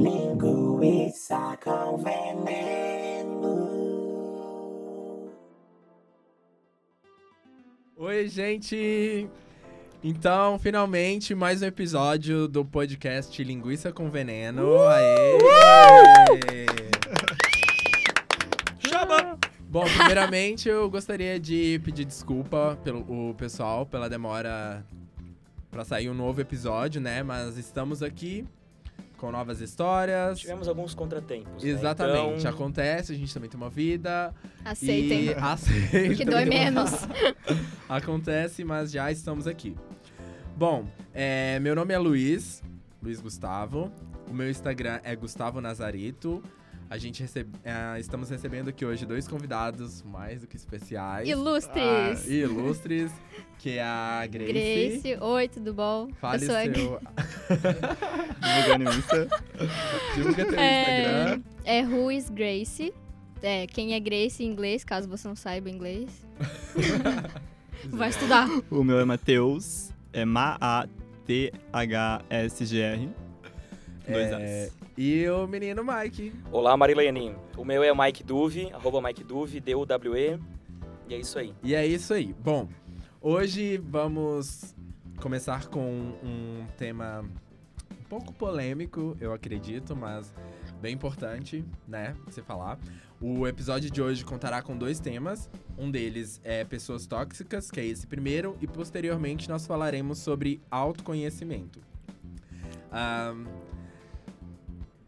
Linguiça com veneno. Oi, gente! Então, finalmente, mais um episódio do podcast Linguiça com Veneno. Aê! Chama! Bom, primeiramente, eu gostaria de pedir desculpa pelo o pessoal pela demora pra sair um novo episódio, né? Mas estamos aqui com novas histórias. Tivemos alguns contratempos. né? Exatamente, Então, acontece, a gente também tem uma vida. Aceitem. E aceitem. Que dói menos. Acontece, mas já estamos aqui. Bom, é, meu nome é Luiz, Luiz Gustavo. O meu Instagram é Gustavo Nazarito. A gente recebe, é, estamos recebendo aqui hoje dois convidados mais do que especiais. Ilustres. Ah, ilustres, que é a Grace. Grace, oi, tudo bom? Fale eu sou a seu... Divulgando o Insta. Divulga teu É, Instagram. é Ruiz Grace. É, quem é Grace em inglês, caso você não saiba inglês. Vai estudar. O meu é Matheus. É M-A-T-H-S-G-R. Dois É, As. E o menino Mike. Olá, Marilene. O meu é Mike Duve, arroba Mike Duve, D-U-W-E. E é isso aí. E é isso aí. Bom, hoje vamos começar com um tema um pouco polêmico, eu acredito, mas bem importante, né, se falar. O episódio de hoje contará com dois temas. Um deles é pessoas tóxicas, que é esse primeiro, e posteriormente nós falaremos sobre autoconhecimento. Ahn,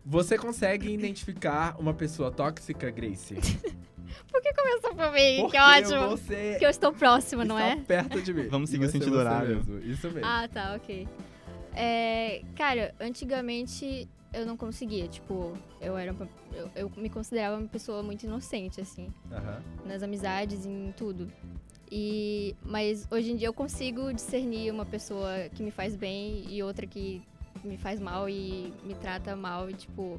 você consegue identificar uma pessoa tóxica, Grace? Por que começou por mim? Porque que ótimo. Você Que eu estou próxima, não está é? perto de mim. Vamos seguir o sentido horário. mesmo, Isso mesmo. Ah, tá, ok. É, cara, antigamente eu não conseguia, tipo, eu era uma- eu, eu me considerava uma pessoa muito inocente, assim. Nas amizades, em tudo. E mas hoje em dia eu consigo discernir uma pessoa que me faz bem e outra que me faz mal e me trata mal e tipo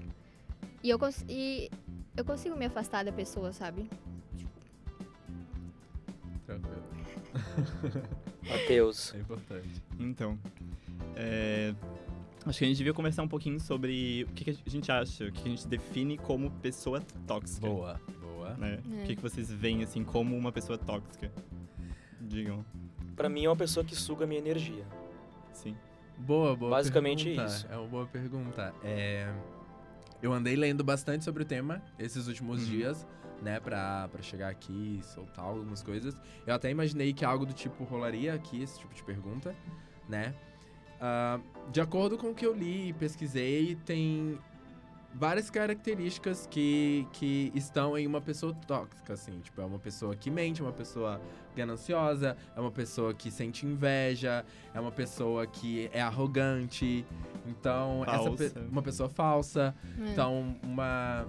e eu cons e eu consigo me afastar da pessoa, sabe? Tranquilo. Matheus. É importante. Então, é, acho que a gente devia conversar um pouquinho sobre o que, que a gente acha, o que a gente define como pessoa tóxica. Boa, boa. Né? É. O que, que vocês veem, assim, como uma pessoa tóxica? Digam, Pra mim é uma pessoa que suga a minha energia. sim. Boa, boa Basicamente pergunta. isso. É uma boa pergunta. É... Eu andei lendo bastante sobre o tema esses últimos Uhum. dias, né, pra, pra chegar aqui e soltar algumas coisas. Eu até imaginei que algo do tipo rolaria aqui, esse tipo de pergunta, né? Ah, de acordo com o que eu li e pesquisei, tem várias características que, que estão em uma pessoa tóxica, assim. Tipo, é uma pessoa que mente, é uma pessoa gananciosa, é uma pessoa que sente inveja, é uma pessoa que é arrogante. Então, essa Falsa. pe- uma pessoa falsa. É. Então, uma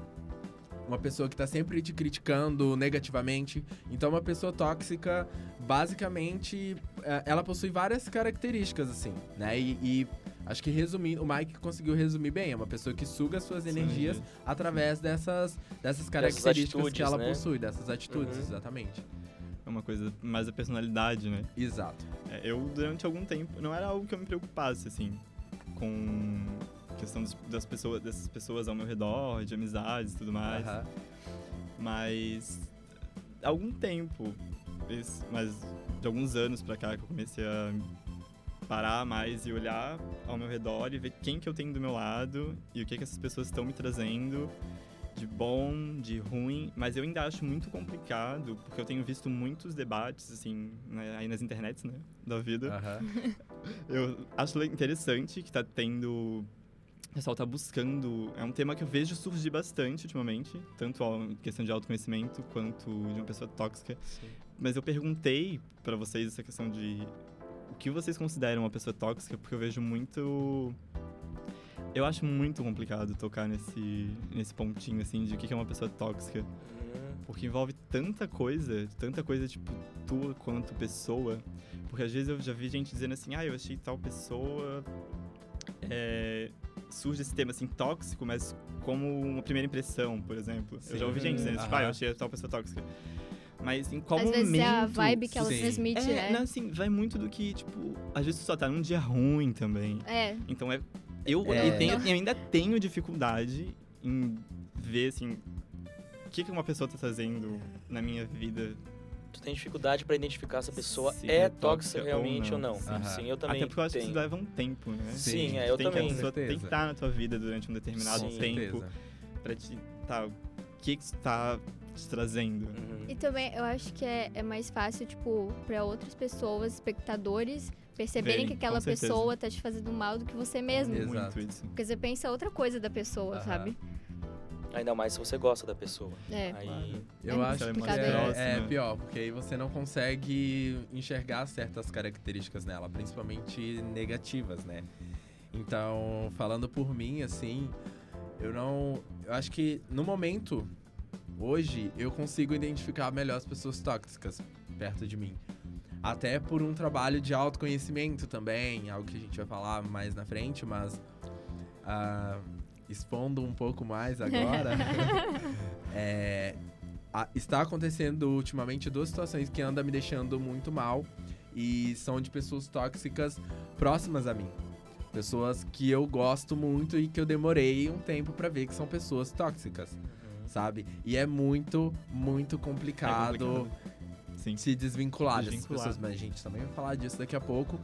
uma pessoa que tá sempre te criticando negativamente. Então, uma pessoa tóxica, basicamente, é, ela possui várias características, assim, né? E, e acho que resumindo, o Mike conseguiu resumir bem. É uma pessoa que suga suas energias através dessas, dessas características que atitudes, ela né? possui, dessas atitudes, Uhum. exatamente. É uma coisa mais da personalidade, né? Exato. É, eu, durante algum tempo, não era algo que eu me preocupasse, assim, com a questão das pessoas, dessas pessoas ao meu redor, de amizades e tudo mais. Aham. Mas há algum tempo, mas de alguns anos pra cá que eu comecei a parar mais e olhar ao meu redor e ver quem que eu tenho do meu lado e o que que essas pessoas estão me trazendo de bom, de ruim, mas eu ainda acho muito complicado, porque eu tenho visto muitos debates, assim, né, aí nas internets, né, da vida. Aham. Eu acho interessante que tá tendo. O pessoal tá buscando. É um tema que eu vejo surgir bastante ultimamente, tanto a questão de autoconhecimento quanto de uma pessoa tóxica. Sim. Mas eu perguntei pra vocês essa questão de o que vocês consideram uma pessoa tóxica, porque eu vejo muito. Eu acho muito complicado tocar nesse, nesse pontinho, assim, de o que é uma pessoa tóxica. Hum, Porque envolve tanta coisa, tanta coisa, tipo, tua quanto pessoa. Porque às vezes eu já vi gente dizendo assim, ah, eu achei tal pessoa. é, Surge esse tema assim, tóxico, mas como uma primeira impressão, por exemplo. Eu já ouvi gente dizendo, tipo, ah, eu achei tal pessoa tóxica. Mas em qual Às momento... vezes é a vibe que ela Sim. transmite, É, né? não, assim, vai muito do que, tipo, às vezes tu só tá num dia ruim também. É, Então é Eu, É. eu, tenho- eu ainda tenho dificuldade em ver, assim, o que, que uma pessoa tá trazendo na minha vida. Tu tem dificuldade pra identificar se a pessoa Se é é tóxica tóxica ou realmente ou não. não. Aham. Sim, eu também Até porque eu acho que isso leva um tempo, né? Sim, é, eu tem que também. a pessoa tem que estar na tua vida durante um determinado Sim. tempo Certeza. pra te. Tá, o que que isso tá te trazendo? Uhum. E também eu acho que é, é mais fácil, tipo, pra outras pessoas, espectadores, perceberem Verem, que aquela pessoa tá te fazendo mal do que você mesmo. Exato. Muito isso. Porque você pensa outra coisa da pessoa, Aham. sabe? Ainda mais se você gosta da pessoa. É. Aí. Eu É acho muito que complicado, é, né? é pior, porque aí você não consegue enxergar certas características nela, principalmente negativas, né? Então, falando por mim, assim, eu não. Eu acho que no momento, hoje, eu consigo identificar melhor as pessoas tóxicas perto de mim. Até por um trabalho de autoconhecimento também, algo que a gente vai falar mais na frente, mas. ah, expondo um pouco mais agora. é, a- está acontecendo ultimamente duas situações que andam me deixando muito mal e são de pessoas tóxicas próximas a mim. Pessoas que eu gosto muito e que eu demorei um tempo pra ver que são pessoas tóxicas. Sabe? E é muito, muito É complicado complicado. Sim. se desvincular dessas Desvincular. pessoas. Mas a gente também vai falar disso daqui a pouco.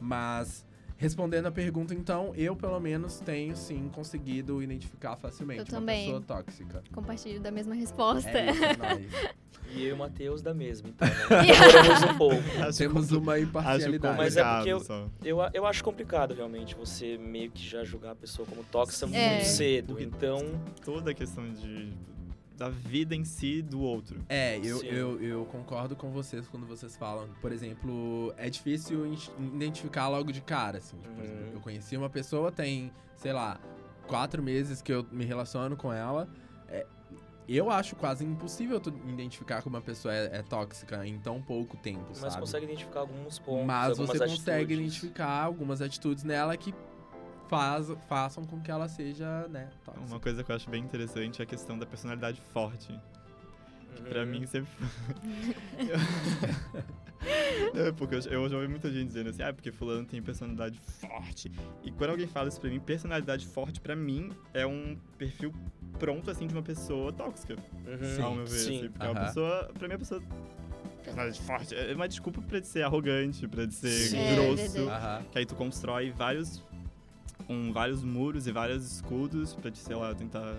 Mas, respondendo a pergunta, então, eu pelo menos tenho sim conseguido identificar facilmente Eu uma também. pessoa tóxica. Compartilho da mesma resposta. É isso, é. E eu e o Matheus da mesma, então, né? Demoramos um pouco. Acho Temos compli- uma Acho imparcialidade. Mas é porque eu- complicado. Eu, eu acho complicado, realmente, você meio que já julgar a pessoa como tóxica É. muito cedo. Porque- Então, Toda a questão de, da vida em si do outro. É, eu, Sim. eu, eu concordo com vocês quando vocês falam. Por exemplo, é difícil identificar logo de cara, assim. Por Uhum. exemplo, eu conheci uma pessoa, tem, sei lá, quatro meses que eu me relaciono com ela. É, eu acho quase impossível tu identificar que uma pessoa é, é tóxica em tão pouco tempo, mas sabe? consegue identificar alguns pontos, Mas você consegue atitudes. identificar algumas atitudes nela que faz, façam com que ela seja, né, tóxica. Uma coisa que eu acho bem interessante é a questão da personalidade forte. Uhum. Pra mim sempre. Não, é porque eu, eu já ouvi muita gente dizendo assim, ah, porque fulano tem personalidade forte. E quando alguém fala isso pra mim, personalidade forte pra mim é um perfil pronto assim de uma pessoa tóxica, Uhum. ao meu ver. Sim. assim, porque é uma pessoa, pra mim a pessoa personalidade forte é uma desculpa pra de ser arrogante, pra de ser Sim. É, grosso. Aham. que aí tu constrói vários um, vários muros e vários escudos pra te, sei lá, tentar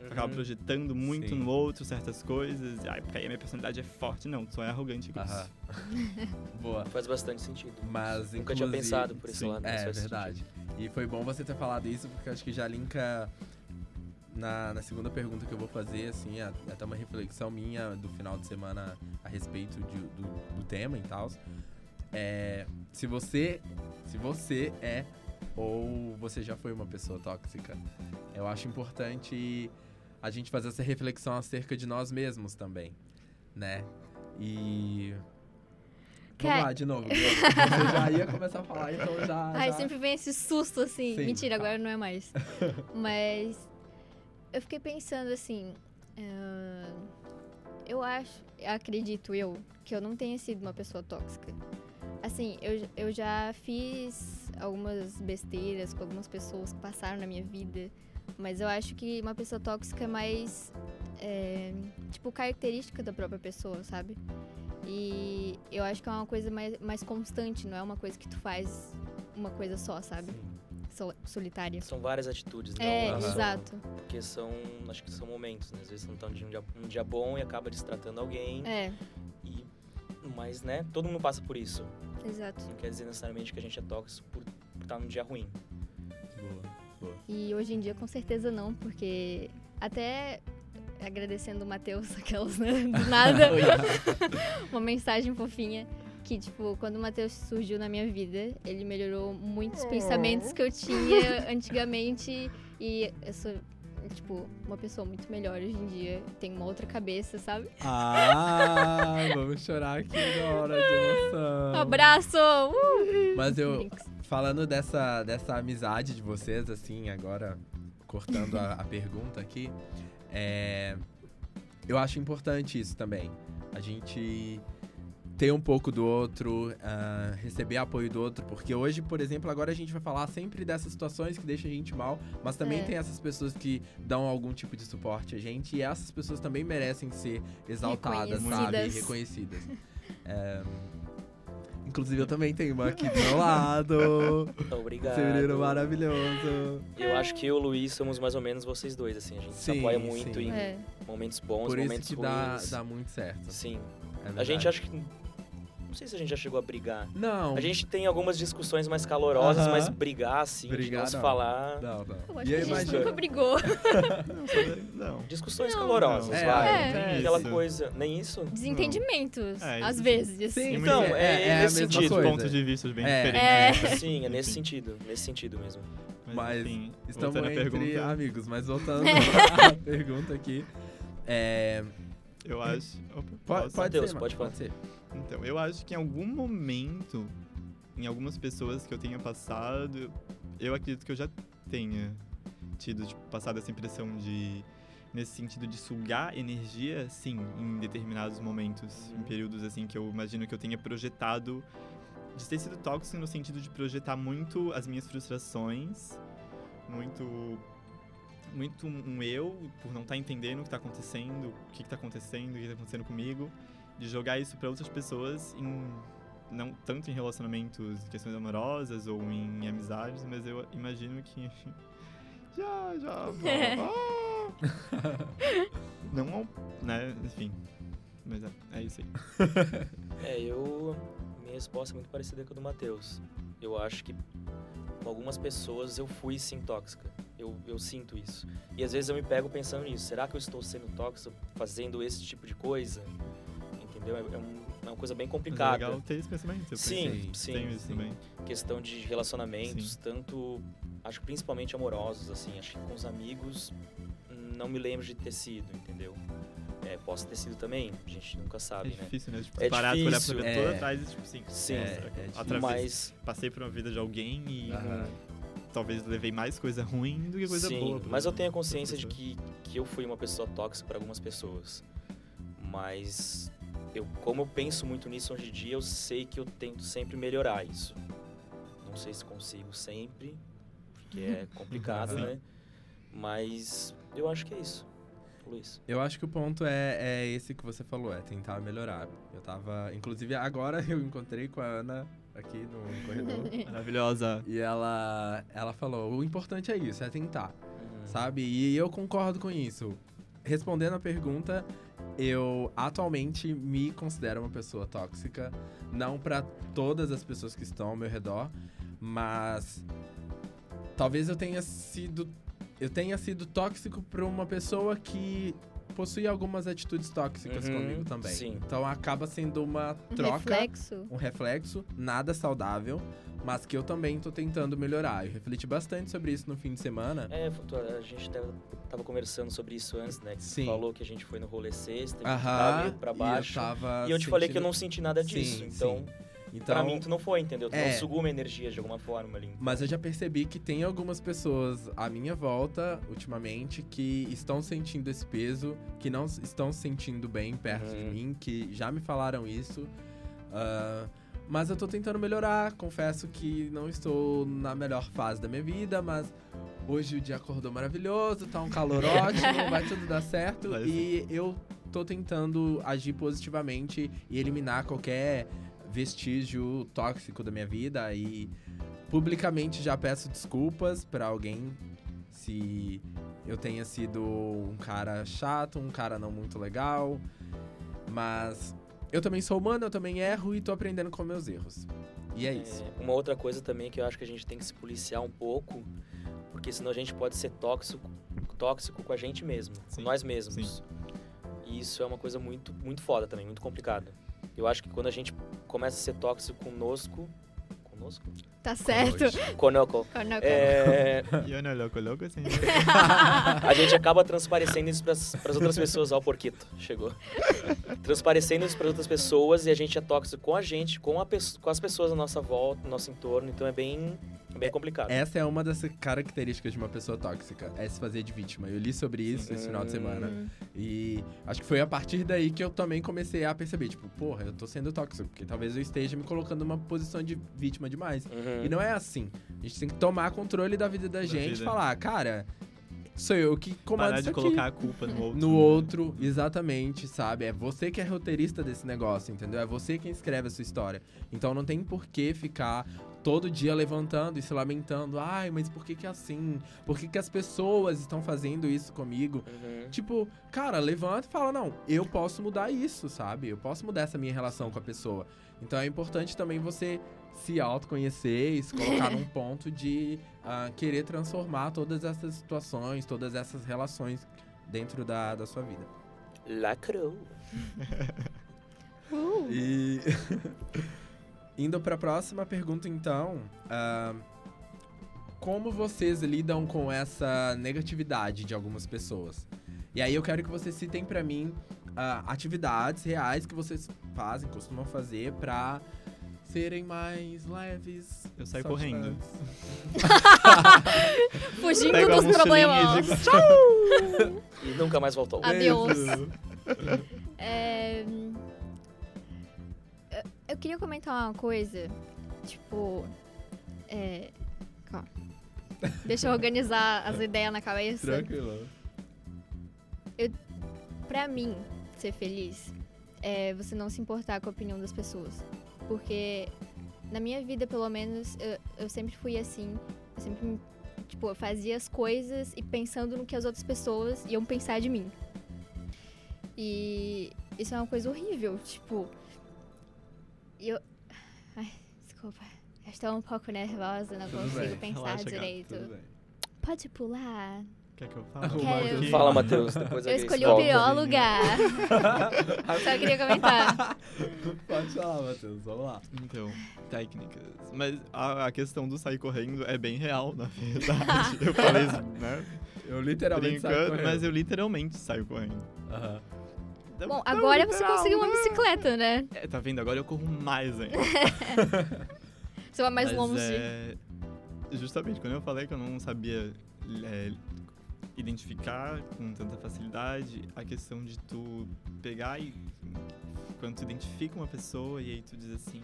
Uhum. acaba projetando muito Sim. no outro certas coisas. Ai, porque aí a minha personalidade é forte. Não, tu só é arrogante grosso. Aham. Boa. Faz bastante sentido. Mas, Nunca tinha pensado por esse sim, lado. mas É verdade. E foi bom você ter falado isso, porque acho que já linka na, na segunda pergunta que eu vou fazer, assim, a- até uma reflexão minha do final de semana a respeito de- do, do tema e tal. É, se você, se você é ou você já foi uma pessoa tóxica, eu acho importante a gente fazer essa reflexão acerca de nós mesmos também, né? E Vamos Cara- lá, de novo. Você já ia começar a falar, então já. Ai, já... sempre vem esse susto, assim. Sim. Mentira, agora não é mais. Mas eu fiquei pensando assim. ah, eu acho, acredito eu, que eu não tenha sido uma pessoa tóxica. Assim, eu, eu já fiz algumas besteiras com algumas pessoas que passaram na minha vida. Mas eu acho que uma pessoa tóxica é mais. é, tipo, característica da própria pessoa, sabe? E eu acho que é uma coisa mais, mais constante, não é uma coisa que tu faz uma coisa só, sabe? Sol- solitária. São várias atitudes, não É, só, exato. Porque são, acho que são momentos, né? Às vezes você não tá um dia, um dia bom e acaba destratando alguém. É, E, mas, né, todo mundo passa por isso. Exato. Não quer dizer necessariamente que a gente é tóxico por estar num dia ruim. Boa, boa. E hoje em dia, com certeza não, porque até agradecendo o Matheus, aquelas, né? Do nada, uma mensagem fofinha. Que, tipo, quando o Matheus surgiu na minha vida, ele melhorou muitos pensamentos que eu tinha antigamente. E eu sou, tipo, uma pessoa muito melhor hoje em dia. Tenho uma outra cabeça, sabe? Ah, vamos chorar aqui agora de emoção. Abraço! Uh! Mas eu, falando dessa, dessa amizade de vocês, assim, agora cortando a, a pergunta aqui, é, eu acho importante isso também. A gente ter um pouco do outro, ah, receber apoio do outro, porque hoje, por exemplo, agora a gente vai falar sempre dessas situações que deixam a gente mal, mas também É. tem essas pessoas que dão algum tipo de suporte a gente, e essas pessoas também merecem ser exaltadas, sabe? Reconhecidas. Reconhecidas. É, Inclusive, eu também tenho uma aqui do meu lado. Obrigado. Esse menino maravilhoso. Eu acho que eu e o Luiz somos mais ou menos vocês dois, assim. A gente se Sim, apoia muito sim. em É. momentos bons, Por isso momentos que ruins. dá, dá muito certo. Sim. é A gente acho que. Não sei se a gente já chegou a brigar. Não. A gente tem algumas discussões mais calorosas, Aham. mas brigar, assim, de Brigar, não se não. falar. Não, não. Eu acho E que a gente imagino- nunca brigou. Não, não. Discussões Não. calorosas, É, vai. é. tem Aquela isso. coisa. Nem isso? Desentendimentos, É, às vezes. Sim, Então, é- é nesse sentido. coisa. Pontos de vista bem É. diferentes. É. Sim, é nesse Enfim. sentido. Nesse sentido mesmo. Mas enfim, Estamos entre pergunta, amigos, mas voltando É. à pergunta aqui. É, eu acho... Opa, pode, pode Deus, ser, pode falar. ser. Então, eu acho que em algum momento, em algumas pessoas que eu tenha passado, eu acredito que eu já tenha tido, tipo, passado essa impressão de. Nesse sentido de sugar energia, sim, em determinados momentos, em Uhum. períodos assim que eu imagino que eu tenha projetado. De ter sido tóxico no sentido de projetar muito as minhas frustrações, muito. Muito um eu, por não estar entendendo o que está acontecendo, o que está acontecendo, o que está acontecendo comigo de jogar isso para outras pessoas em não tanto em relacionamentos, questões amorosas ou em amizades, mas eu imagino que já já ah! não né, enfim. Mas é, é isso aí. É, eu. Minha resposta é muito parecida com a do Matheus. Eu acho que com algumas pessoas eu fui sim tóxica. Eu, eu sinto isso. E às vezes eu me pego pensando nisso. Será que eu estou sendo tóxico fazendo esse tipo de coisa? Entendeu? É, é um- é uma coisa bem Mas é complicada. legal ter esse pensamento. eu Sim, pensei, sim, Tenho isso sim. também. questão de relacionamentos, Sim. tanto acho que principalmente amorosos, assim, acho que com os amigos não me lembro de ter sido, entendeu? É, posso ter sido também, a gente nunca É sabe, né? difícil, né? Tipo, É parar, tu olhar difícil. pra É. toda atrás e tipo Sim, nossa, é difícil. através- Mas passei por uma vida de alguém e Aham. talvez levei mais coisa ruim do que coisa sim, boa. pra- mas eu tenho a consciência de que, que eu fui uma pessoa tóxica para algumas pessoas. Mas eu, como eu penso muito nisso hoje em dia, eu sei que eu tento sempre melhorar isso. Não sei se consigo sempre, porque é complicado, né? Mas eu acho que é isso. Luiz. Eu acho que o ponto é, é esse que você falou, é tentar melhorar. Eu tava. Inclusive, agora eu encontrei com a Ana aqui no corredor. Maravilhosa. e ela, ela falou: o importante é isso, é tentar. Uhum. sabe? E eu concordo com isso. Respondendo a pergunta, eu atualmente me considero uma pessoa tóxica, não pra todas as pessoas que estão ao meu redor, mas talvez eu tenha sido eu tenha sido tóxico pra uma pessoa que possui algumas atitudes tóxicas Uhum, comigo também. sim. Então acaba sendo uma Um troca reflexo. um reflexo, nada saudável, mas que eu também tô tentando melhorar. Eu refleti bastante sobre isso no fim de semana. É, a gente tava, tava conversando sobre isso antes, né? Que Sim. falou que a gente foi no rolê sexta, que tava Aham. meio pra e baixo. eu, tava E eu te falei que eu sentindo- não senti nada disso. Sim, então, sim. Então, pra mim, tu não foi, entendeu? Tu É. não sugou uma energia de alguma forma ali. Mas eu já percebi que tem algumas pessoas à minha volta, ultimamente, que estão sentindo esse peso, que não estão se sentindo bem perto de Uhum. mim, que já me falaram isso. Ah, mas eu tô tentando melhorar. Confesso que não estou na melhor fase da minha vida, mas hoje o dia acordou maravilhoso, tá um calor ótimo, vai tudo dar certo. Vai E eu tô tentando agir positivamente e eliminar qualquer vestígio tóxico da minha vida e publicamente já peço desculpas pra alguém se eu tenha sido um cara chato, um cara não muito legal, mas eu também sou humano, eu também erro e tô aprendendo com meus erros. E é isso. É, uma outra coisa também que eu acho que a gente tem que se policiar um pouco, porque senão a gente pode ser tóxico, tóxico com a gente mesmo, Sim, com nós mesmos. E isso é uma coisa muito, muito foda também, muito complicada. Eu acho que quando a gente começa a ser tóxico conosco. Conosco? Tá certo. Conoco. Eu- É, eu não louco, louco assim. a gente acaba transparecendo isso pras, pras outras pessoas. Ó, o porquito, chegou. Transparecendo isso pras outras pessoas e a gente é tóxico com a gente, com, a, com as pessoas à nossa volta, no nosso entorno. Então é bem É bem complicado. Essa é uma das características de uma pessoa tóxica, é se fazer de vítima. Eu li sobre isso esse final de semana. Hum. E acho que foi a partir daí que eu também comecei a perceber, tipo, porra, eu tô sendo tóxico, porque talvez eu esteja me colocando numa posição de vítima demais. Uhum. E não é assim. A gente tem que tomar controle da vida da, gente e falar, cara, sou eu que comando Parar isso de aqui. colocar a culpa no outro. No né? outro, exatamente, sabe? É você que é roteirista desse negócio, entendeu? É você quem escreve a sua história. Então não tem por que ficar todo dia levantando e se lamentando. Ai, mas por que que é assim? Por que que as pessoas estão fazendo isso comigo? Uhum. Tipo, cara, levanta e fala, não, eu posso mudar isso, sabe? Eu posso mudar essa minha relação com a pessoa. Então é importante também você se autoconhecer e se colocar num ponto de ah, querer transformar todas essas situações, todas essas relações dentro da, da sua vida. Lacrou. Uh. E indo para a próxima pergunta, então, ah, como vocês lidam com essa negatividade de algumas pessoas? E aí eu quero que vocês citem para mim ah, atividades reais que vocês fazem, costumam fazer para serem mais leves. Eu saio saltitantes. Fugindo Pego dos problemas. e digo, E nunca mais voltou. Adeus. É, eu- Eu queria comentar uma coisa, tipo. É. Calma. Deixa eu organizar as ideias na cabeça. Tranquilo. Pra mim, ser feliz é você não se importar com a opinião das pessoas. Porque na minha vida, pelo menos, eu, eu sempre fui assim. Eu sempre, me- tipo, eu fazia as coisas e pensando no que as outras pessoas iam pensar de mim. E isso é uma coisa horrível, tipo. Eu. Ai, desculpa. Eu estou um pouco nervosa, não Tudo consigo bem, pensar relaxa, direito. Pode pular. Quer que eu fale? Quero. Fala, Matheus. Depois Eu escolhi o pior lugar. Só queria comentar. Pode falar, Matheus. Vamos lá. Então, técnicas. Mas a, a questão do sair correndo é bem real, na verdade. eu falei isso, né? Eu literalmente saio correndo. mas eu literalmente saio correndo. Aham. Bom, agora você literal, conseguiu uma né? bicicleta, né? É, tá vendo? Agora eu corro mais ainda. Você vai mais Mas longe. é, justamente, quando eu falei que eu não sabia é, identificar com tanta facilidade, a questão de tu pegar e quando tu identifica uma pessoa e aí tu diz assim,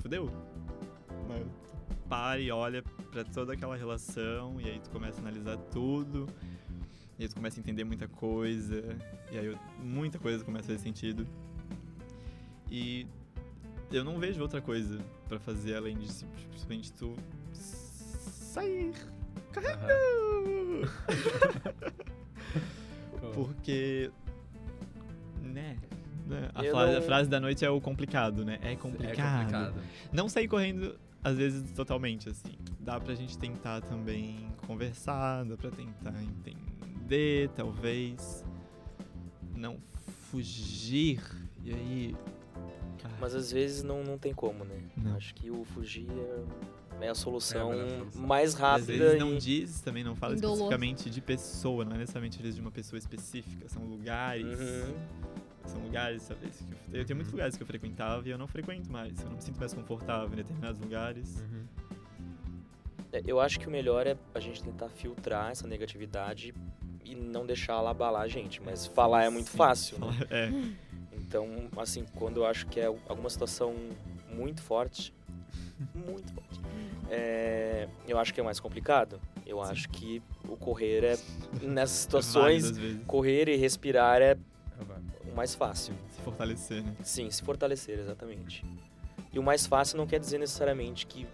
fudeu. Mas para e olha pra toda aquela relação e aí tu começa a analisar tudo. E aí tu começa a entender muita coisa. E aí eu- muita coisa começa a fazer sentido. E eu não vejo outra coisa pra fazer além de simplesmente tu sair correndo. Porque. Né? né, A, frase, a não- frase da noite é o complicado, né? É complicado. É complicado. Não sair correndo, às vezes, totalmente, assim. Dá pra gente tentar também conversar, dá pra tentar entender, talvez. Não fugir. E aí. ah, Mas às vezes não, não tem como, né? Não. Acho que o fugir é, é a solução É a solução. mais às rápida vezes não e... diz, também não fala Indolor. especificamente de pessoa, não é necessariamente às vezes de uma pessoa específica, são lugares. Uhum. São lugares, sabe? que Eu, tenho muitos lugares que eu frequentava e eu não frequento mais. Eu não me sinto mais confortável em determinados lugares. Uhum. É, Eu acho que o melhor é a gente tentar filtrar essa negatividade e não deixar ela abalar a gente. Mas falar é muito Sim, fácil, né? É. Então, assim, quando eu acho que é alguma situação muito forte, muito forte, é, eu acho que é mais complicado. Eu Sim. acho que o correr é, nessas válido situações, correr e respirar é É o mais fácil. Se fortalecer, né? Sim, se fortalecer, exatamente. E o mais fácil não quer dizer necessariamente que,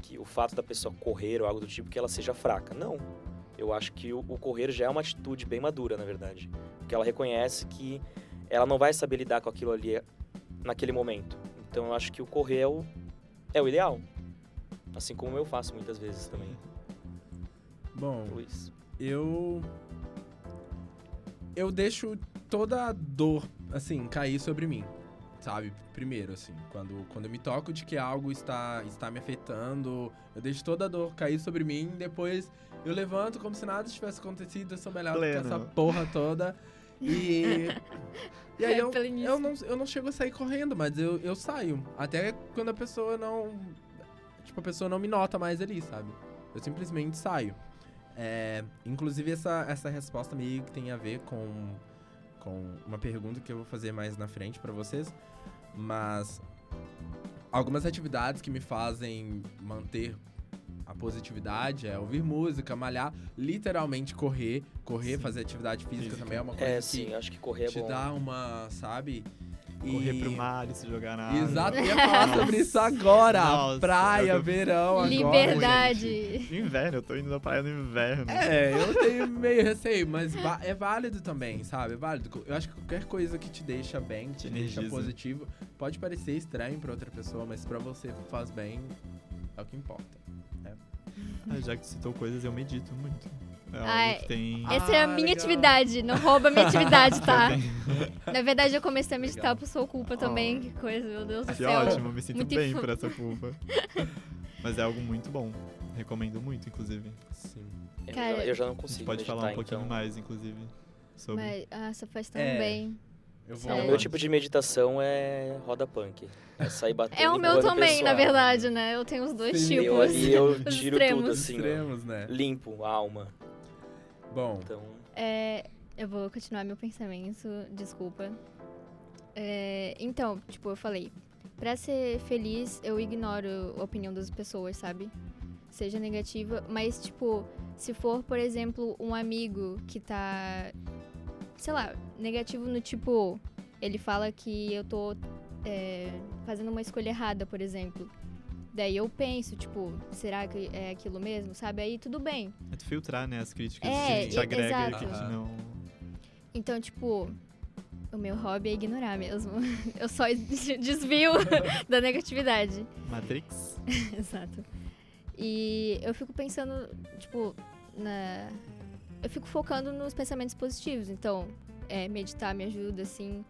que o fato da pessoa correr ou algo do tipo que ela seja fraca. Não. Eu acho que o, o correr já é uma atitude bem madura, na verdade. Porque ela reconhece que ela não vai saber lidar com aquilo ali naquele momento. Então eu acho que o correr é o, é o ideal. Assim como eu faço muitas vezes também. Bom, Luiz. eu. Eu deixo toda a dor, assim, cair sobre mim. Sabe? Primeiro, assim, quando, quando eu me toco de que algo está, está me afetando, eu deixo toda a dor cair sobre mim, depois eu levanto como se nada tivesse acontecido, eu sou melhor do que Pleno. essa porra toda. E. E aí É, eu, eu, não, eu não chego a sair correndo, mas eu, eu saio. Até quando a pessoa não. tipo, a pessoa não me nota mais ali, sabe? Eu simplesmente saio. É, inclusive, essa, essa resposta meio que tem a ver com, com uma pergunta que eu vou fazer mais na frente pra vocês. Mas algumas atividades que me fazem manter a positividade é ouvir música, malhar, literalmente correr. Correr, Sim. fazer atividade física, também é uma coisa É, que sim, acho que correr é te bom. dá uma, sabe? Correr E- pro mar e se jogar na água. Exato, eu ia falar sobre isso agora. Nossa, Praia, tô- verão, agora. Liberdade. No inverno, eu tô indo na praia no inverno. É, eu tenho meio receio, mas é válido também, sabe? É válido. Eu acho que qualquer coisa que te deixa bem, que te Te deixa energiza. positivo, pode parecer estranho pra outra pessoa, mas pra você faz bem, é o que importa. Ah, já que tu citou coisas, eu medito muito. É Ai, que tem... Essa é a Ah, minha legal. atividade, não rouba a minha atividade, tá? Eu Na verdade, eu comecei a meditar Legal. por sua culpa também, que coisa, meu Deus do Que céu. ótimo, eu me sinto Muito bem info- por essa culpa. Mas é algo muito bom. Recomendo muito, inclusive. Sim. Eu Cara, já- eu já não A gente consigo pode meditar, falar um pouquinho então. mais, inclusive, sobre. Mas, ah, só faz tão É. bem. Eu vou. É. O meu tipo de meditação é roda punk. É sair batendo É o meu também, na verdade, né? Eu tenho os dois Sim. Eu, tipos. e eu Os tiro extremos. tudo assim. Extremos, né? limpo a alma. Bom, Então, É, eu vou continuar meu pensamento, desculpa. É, então, tipo, eu falei, pra ser feliz, eu ignoro a opinião das pessoas, sabe? Seja negativa, mas, tipo, se for, por exemplo, um amigo que tá, sei lá, negativo no tipo, ele fala que eu tô é, fazendo uma escolha errada, por exemplo. Daí eu penso, tipo, será que é aquilo mesmo, sabe? Aí tudo bem. É tu filtrar, né, as críticas É, que te e- agrega e exato. que te não... Então, tipo, o meu hobby é ignorar mesmo. Eu só desvio da negatividade. Matrix? Exato. E eu fico pensando, tipo, na. Eu fico focando nos pensamentos positivos. Então, é, meditar me ajuda, assim.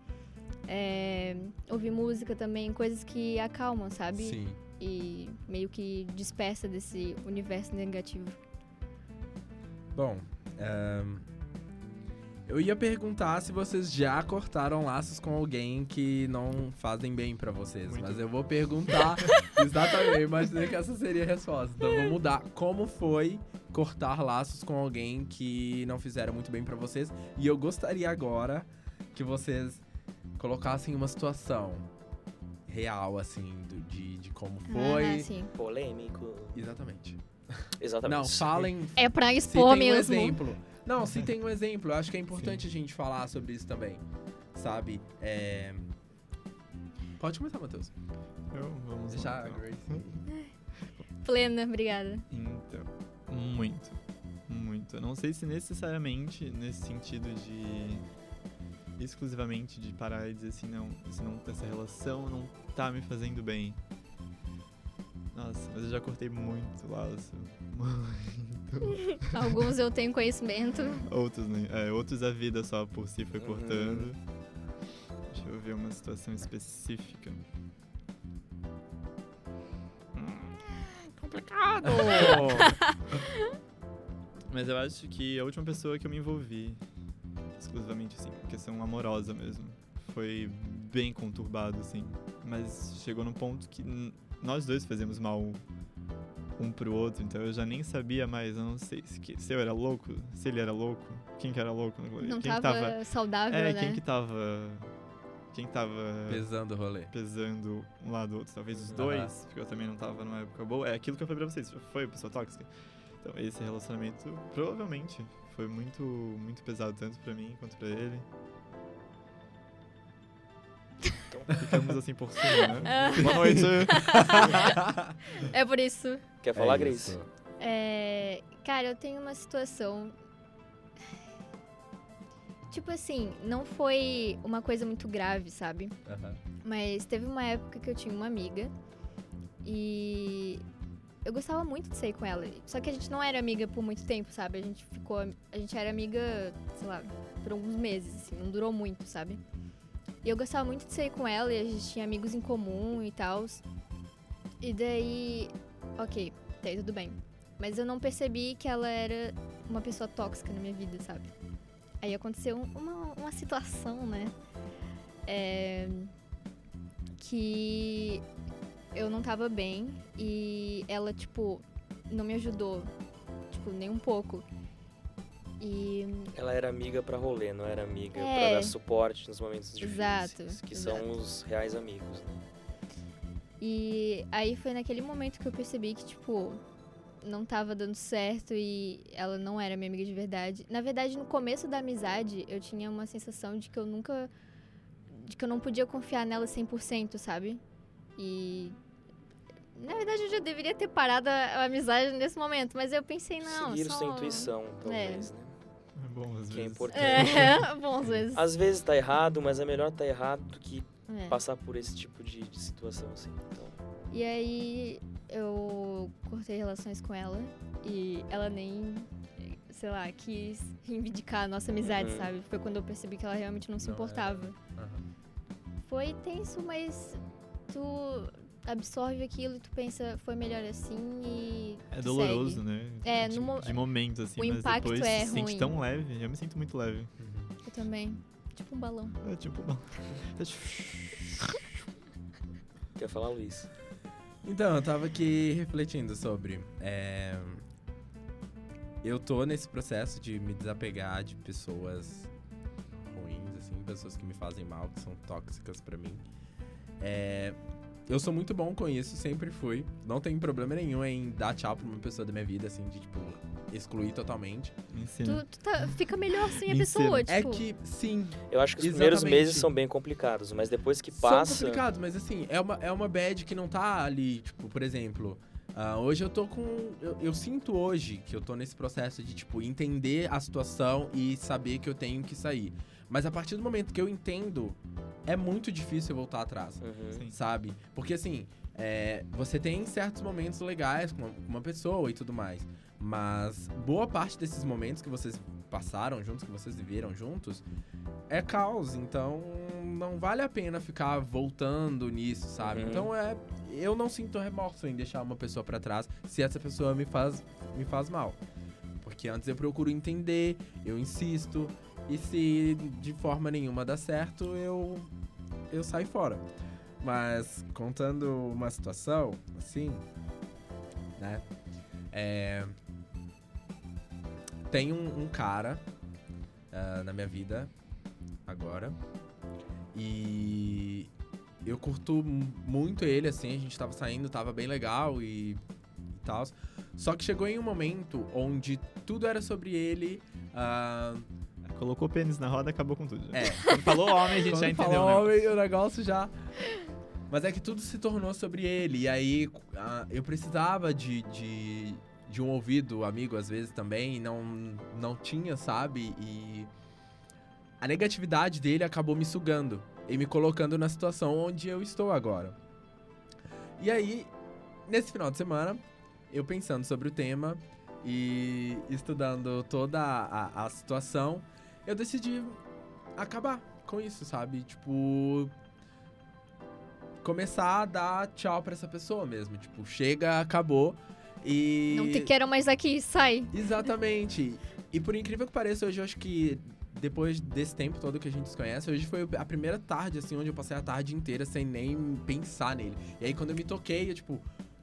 É, ouvir música também, coisas que acalmam, sabe? sim. E meio que dispersa desse universo negativo. Bom, eu ia perguntar se vocês já cortaram laços com alguém que não fazem bem pra vocês, Muito. mas eu vou perguntar exatamente. Eu imaginei que essa seria a resposta. Então vou mudar. Como foi cortar laços com alguém que não fizeram muito bem pra vocês? E eu gostaria agora que vocês colocassem uma situação real, assim, do- de, de como foi. Ah, sim. polêmico. Exatamente. Exatamente. Não, falem É pra se expor tem um mesmo. exemplo. Não, se tem um exemplo. Eu acho que é importante a gente falar sobre isso também. Sabe? É... Pode começar, Matheus. Eu, vamos Deixar lá, a então. Grace. Plena, obrigada. Então, muito. Muito. Eu não sei se necessariamente nesse sentido de. exclusivamente de parar e dizer assim, não, isso não, essa relação não tá me fazendo bem. Nossa, mas eu já cortei muito laço. Muito. Alguns eu tenho conhecimento. Outros, né? É, outros a vida só por si foi Uhum. cortando. Deixa eu ver uma situação específica. Complicado! Mas eu acho que a última pessoa que eu me envolvi, exclusivamente assim, questão amorosa mesmo, foi bem conturbado, assim. Mas chegou num ponto que nós dois fazemos mal um pro outro, então eu já nem sabia mais, eu não sei se, se eu era louco, se ele era louco, quem que era louco no rolê, Não quem tava, que tava... saudável, É, né? quem que tava... Quem que tava Pesando o rolê. pesando um lado do outro, talvez os dois, porque eu também não tava numa época boa. É aquilo que eu falei pra vocês, foi pessoa tóxica. Então, esse relacionamento provavelmente foi muito, muito pesado, tanto pra mim quanto pra ele. Ficamos assim por cima, né? Ah. Boa noite! É por isso. Quer falar, É Grace? isso. É, cara, eu tenho uma situação. Tipo assim, não foi uma coisa muito grave, sabe? Aham. Mas teve uma época que eu tinha uma amiga e eu gostava muito de sair com ela. Só que a gente não era amiga por muito tempo, sabe? A gente ficou. A gente era amiga, sei lá, por alguns meses, assim, não durou muito, sabe? E eu gostava muito de sair com ela e a gente tinha amigos em comum e tal. E daí. Ok, daí tudo bem. Mas eu não percebi que ela era uma pessoa tóxica na minha vida, sabe? Aí aconteceu uma, uma situação, né? É, que eu não tava bem e ela, tipo, não me ajudou, tipo, nem um pouco. E Ela era amiga pra rolê, não era amiga É. pra dar suporte nos momentos difíceis. Exato, Que exato. são os reais amigos, né? E aí foi naquele momento que eu percebi que, tipo, não tava dando certo e ela não era minha amiga de verdade. Na verdade, no começo da amizade, eu tinha uma sensação de que eu nunca. de que eu não podia confiar nela 100%, sabe? E. Na verdade, eu já deveria ter parado a amizade nesse momento, mas eu pensei, não. Seguir só... sua intuição, talvez, né? É bom, às Que é vezes. importante. É, bom, às vezes. Às vezes tá errado, mas é melhor tá errado do que É. passar por esse tipo de, de situação, assim. Então, E aí eu cortei relações com ela e ela nem, sei lá, quis reivindicar a nossa amizade, Uhum. sabe? Foi quando eu percebi que ela realmente não se Não era. importava. Aham. Foi tenso, mas tu absorve aquilo e tu pensa, foi melhor assim e. É doloroso, segue. né? É, de, no de momento, assim, o mas impacto depois é se sente ruim. tão leve. Eu me sinto muito leve. Uhum. Eu também. Tipo um balão. É tipo, bom. É quer falar, Luiz? Então, eu tava aqui refletindo sobre. é, Eu tô nesse processo de me desapegar de pessoas ruins, assim, pessoas que me fazem mal, que são tóxicas pra mim. É, Eu sou muito bom com isso, sempre fui. Não tenho problema nenhum em dar tchau pra uma pessoa da minha vida, assim, de, tipo, excluir totalmente. me ensina. Tu, tu tá- fica melhor sem a Me pessoa, ensina. tipo. É que, sim, Eu acho que os primeiros Exatamente. meses são bem complicados, mas depois que São passa. complicados, mas assim, é uma, é uma bad que não tá ali, tipo, por exemplo. ah, hoje eu tô com. Eu, eu sinto hoje que eu tô nesse processo de, tipo, entender a situação e saber que eu tenho que sair. Mas a partir do momento que eu entendo, é muito difícil eu voltar atrás, Uhum. Sabe? Porque assim, é, você tem certos momentos legais com uma, com uma pessoa e tudo mais. Mas boa parte desses momentos que vocês passaram juntos, que vocês viveram juntos, é caos. Então não vale a pena ficar voltando nisso, sabe? Uhum. Então é. Eu não sinto remorso em deixar uma pessoa pra trás se essa pessoa me faz, me faz mal. Porque antes eu procuro entender, eu insisto, e se de forma nenhuma dá certo, eu, eu saio fora. Mas contando uma situação, assim, né? É, tem um, um cara ah, na minha vida agora. E eu curto mu- muito ele, assim, a gente tava saindo, tava bem legal e, e tal. Só que chegou em um momento onde tudo era sobre ele. ah, Colocou o pênis na roda, acabou com tudo. é, Quando falou homem, a gente quando já entendeu, falou né? homem, o negócio já. Mas é que tudo se tornou sobre ele. E aí eu precisava de, de, de um ouvido amigo, às vezes também. Não, não tinha, sabe? E a negatividade dele acabou me sugando e me colocando na situação onde eu estou agora. E aí, nesse final de semana, eu pensando sobre o tema e estudando toda a, a situação, eu decidi acabar com isso, sabe? Tipo. Começar a dar tchau pra essa pessoa mesmo. Tipo, chega, acabou. E. Não te quero mais aqui, sai. Exatamente. E por incrível que pareça, hoje eu acho que depois desse tempo todo que a gente se conhece, hoje foi a primeira tarde, assim, onde eu passei a tarde inteira sem nem pensar nele. E aí quando eu me toquei, eu tipo,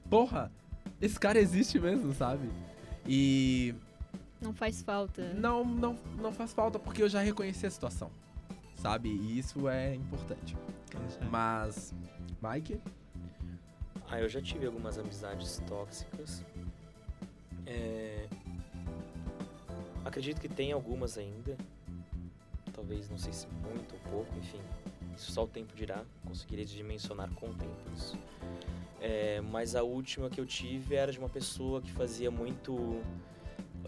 porra, esse cara existe mesmo, sabe? E Não faz falta. não, não, não faz falta porque eu já reconheci a situação, sabe? E isso é importante. Mas, Mike? Ah, eu já tive algumas amizades tóxicas. É, Acredito que tem algumas ainda. Talvez, não sei se muito ou pouco, enfim. Isso só o tempo dirá. Conseguiria dimensionar com o tempo isso. É, Mas a última que eu tive era de uma pessoa que fazia muito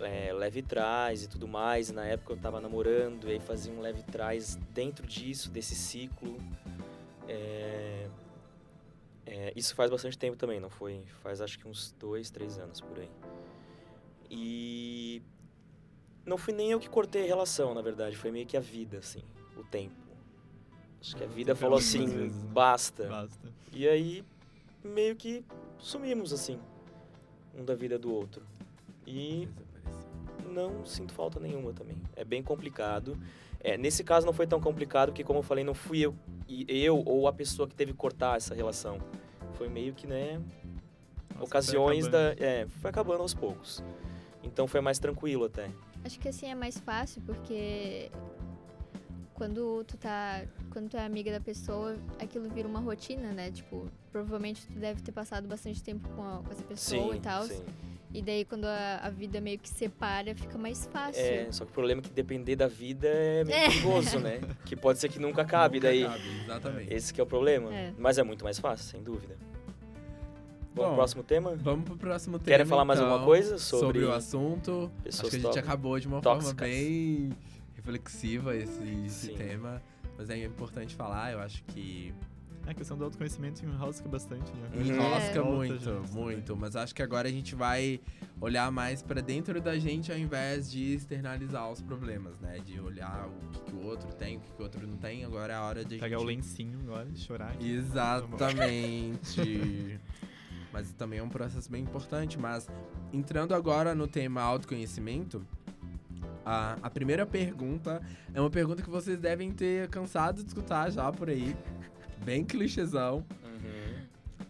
é, leve trás e tudo mais. Na época eu tava namorando e aí fazia um leve trás dentro disso, desse ciclo. É, é, isso faz bastante tempo também, não foi? Faz acho que uns dois, três anos por aí. E não fui nem eu que cortei a relação, na verdade, foi meio que a vida, assim, o tempo. Acho que a vida Sempre falou assim, vezes, né? basta. Basta. E aí meio que sumimos assim, um da vida do outro. E não sinto falta nenhuma também. É bem complicado. É, nesse caso não foi tão complicado porque, como eu falei, não fui eu, e eu ou a pessoa que teve que cortar essa relação. Foi meio que, né, Nossa, ocasiões da. É, foi acabando aos poucos. Então foi mais tranquilo até. Acho que assim é mais fácil porque quando tu tá. Quando tu é amiga da pessoa, aquilo vira uma rotina, né? Tipo, provavelmente tu deve ter passado bastante tempo com, a- com essa pessoa Sim, e tal. sim. E daí quando a, a vida meio que separa, fica mais fácil. É, só que o problema é que depender da vida é meio É. perigoso, né? Que pode ser que nunca acabe, Nunca daí. acabe, exatamente. Esse que é o problema. É. Mas é muito mais fácil, sem dúvida. Bom, Bom, próximo tema? Vamos pro próximo tema. Querem falar mais então, alguma coisa sobre, o assunto? Acho pessoas que a gente acabou de uma tóxicas? forma bem reflexiva esse, esse tema. Mas é importante falar, eu acho que a questão do autoconhecimento enrosca bastante, né? Enrosca É. Muito, gente. muito. Mas acho que agora a gente vai olhar mais pra dentro da gente ao invés de externalizar os problemas, né? De olhar o que, que o outro tem, o que, que o outro não tem. Agora é a hora de Pegar o gente... lencinho agora e chorar. aqui. Exatamente. mas também é um processo bem importante. Mas entrando agora no tema autoconhecimento, a, a primeira pergunta é uma pergunta que vocês devem ter cansado de escutar já por aí. Bem clichêzão. Uhum.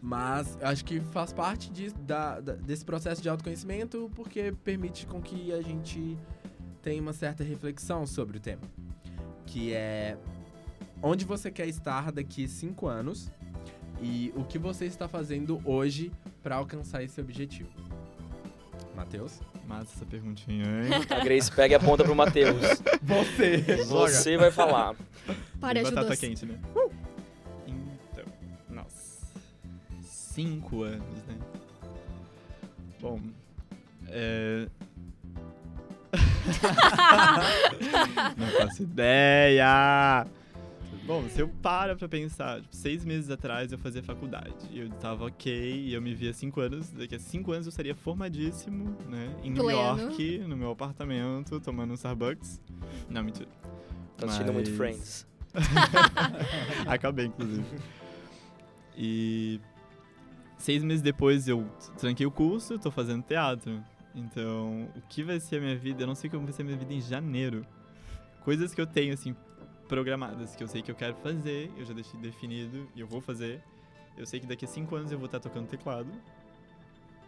Mas eu acho que faz parte de- da- da- desse processo de autoconhecimento porque permite com que a gente tenha uma certa reflexão sobre o tema. Que é onde você quer estar daqui cinco anos e o que você está fazendo hoje para alcançar esse objetivo. Matheus? Massa essa perguntinha, hein? A Grace pega e aponta pro Matheus. Você! Você vai falar. Para de batata doce. quente, né? Cinco anos, né? Bom, é... Não faço ideia! Bom, se eu paro pra pensar, tipo, seis meses atrás eu fazia faculdade. E eu tava ok, e eu me via cinco anos. Daqui a cinco anos eu estaria formadíssimo, né? Em New Pleno. York, no meu apartamento, tomando um Starbucks. Não, mentira. Tá assistindo muito Mas- Friends. Acabei, inclusive. E seis meses depois eu tranquei o curso, tô fazendo teatro. Então, o que vai ser a minha vida? Eu não sei como vai ser a minha vida em janeiro. Coisas que eu tenho, assim, programadas, que eu sei que eu quero fazer, eu já deixei definido e eu vou fazer. Eu sei que daqui a cinco anos eu vou estar tocando teclado.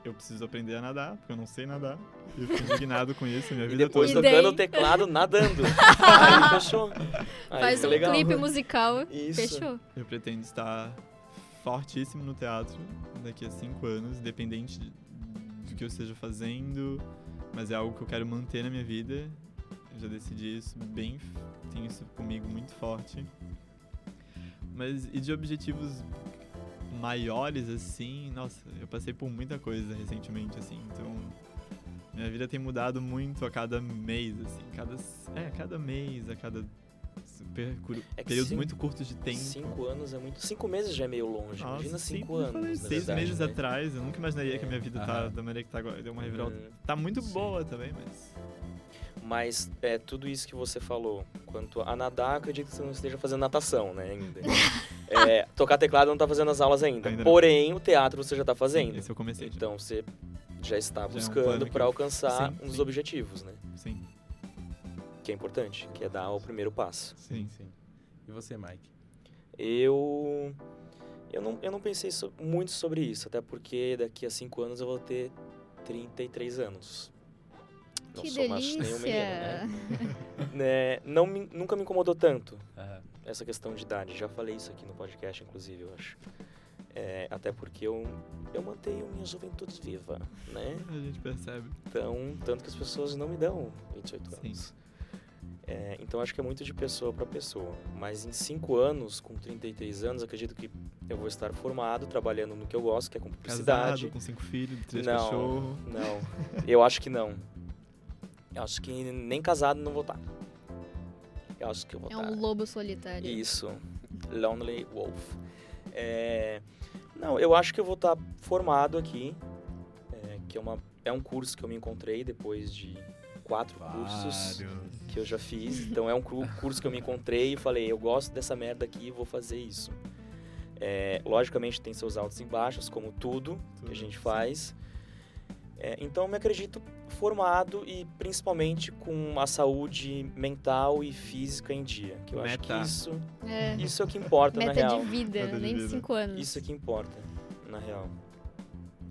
Eu preciso aprender a nadar, porque eu não sei nadar. Eu fico indignado com isso, minha E vida depois toda. Tocando o teclado, nadando. Aí fechou. Aí Faz um legal. clipe musical. Isso. Fechou. Eu pretendo estar fortíssimo no teatro daqui a cinco anos, independente de- do que eu esteja fazendo, mas é algo que eu quero manter na minha vida. Eu já decidi isso bem, tenho isso comigo muito forte. Mas e de objetivos maiores assim, nossa, eu passei por muita coisa recentemente assim, então minha vida tem mudado muito a cada mês assim, cada é, a cada mês, a cada É que períodos cinco- muito curtos de tempo. Cinco anos é muito. Cinco meses já é meio longe. Nossa, Imagina sim, cinco anos. falei, seis verdade, meses né? atrás, eu nunca imaginaria que a minha vida tá da maneira que tá agora. Deu uma reviravolta. Hum, Tá muito sim. boa também, mas. Mas é tudo isso que você falou. Quanto a nadar, acredito que você não esteja fazendo natação, né? Ainda. É, tocar teclado não tá fazendo as aulas ainda. Ainda não. Porém, o teatro você já tá fazendo. Esse eu comecei. já. Então você já está Já é um buscando para alcançar Sim, dos sim. objetivos, né? Sim, Que é importante, que é dar o primeiro passo. sim. sim. E você, Mike? Eu eu não, eu não pensei so- muito sobre isso, até porque daqui a cinco anos eu vou ter 33 anos. Não que sou macho nenhum menino, né? delícia. Né, não me- nunca me incomodou tanto essa questão de idade. Já falei isso aqui no podcast, inclusive, eu acho. É, até porque eu, eu mantenho minha juventude viva, né? A gente percebe. Então, tanto que as pessoas não me dão 28 Sim. anos. É, então, acho que é muito de pessoa para pessoa. Mas em 5 anos, com 33 anos, acredito que eu vou estar formado, trabalhando no que eu gosto, que é com publicidade. Casado, com cinco filhos, três Não. cachorros. Não, eu acho que não. Eu acho que nem casado não vou estar. Eu acho que eu vou É estar. um lobo solitário. Isso. Lonely Wolf. É, Não, eu acho que eu vou estar formado aqui, é, que é, uma... é um curso que eu me encontrei depois de quatro cursos que eu já fiz. Então é um curso que eu me encontrei e falei, eu gosto dessa merda aqui e vou fazer isso. É, logicamente tem seus altos e baixos, como tudo que a Tudo, gente faz. É, então eu me acredito formado e principalmente com a saúde mental e física em dia. Que eu acho Meta. que isso, É. isso é o que importa na Meta real. de vida, Meta de nem vida. cinco anos. Isso é que importa. na real.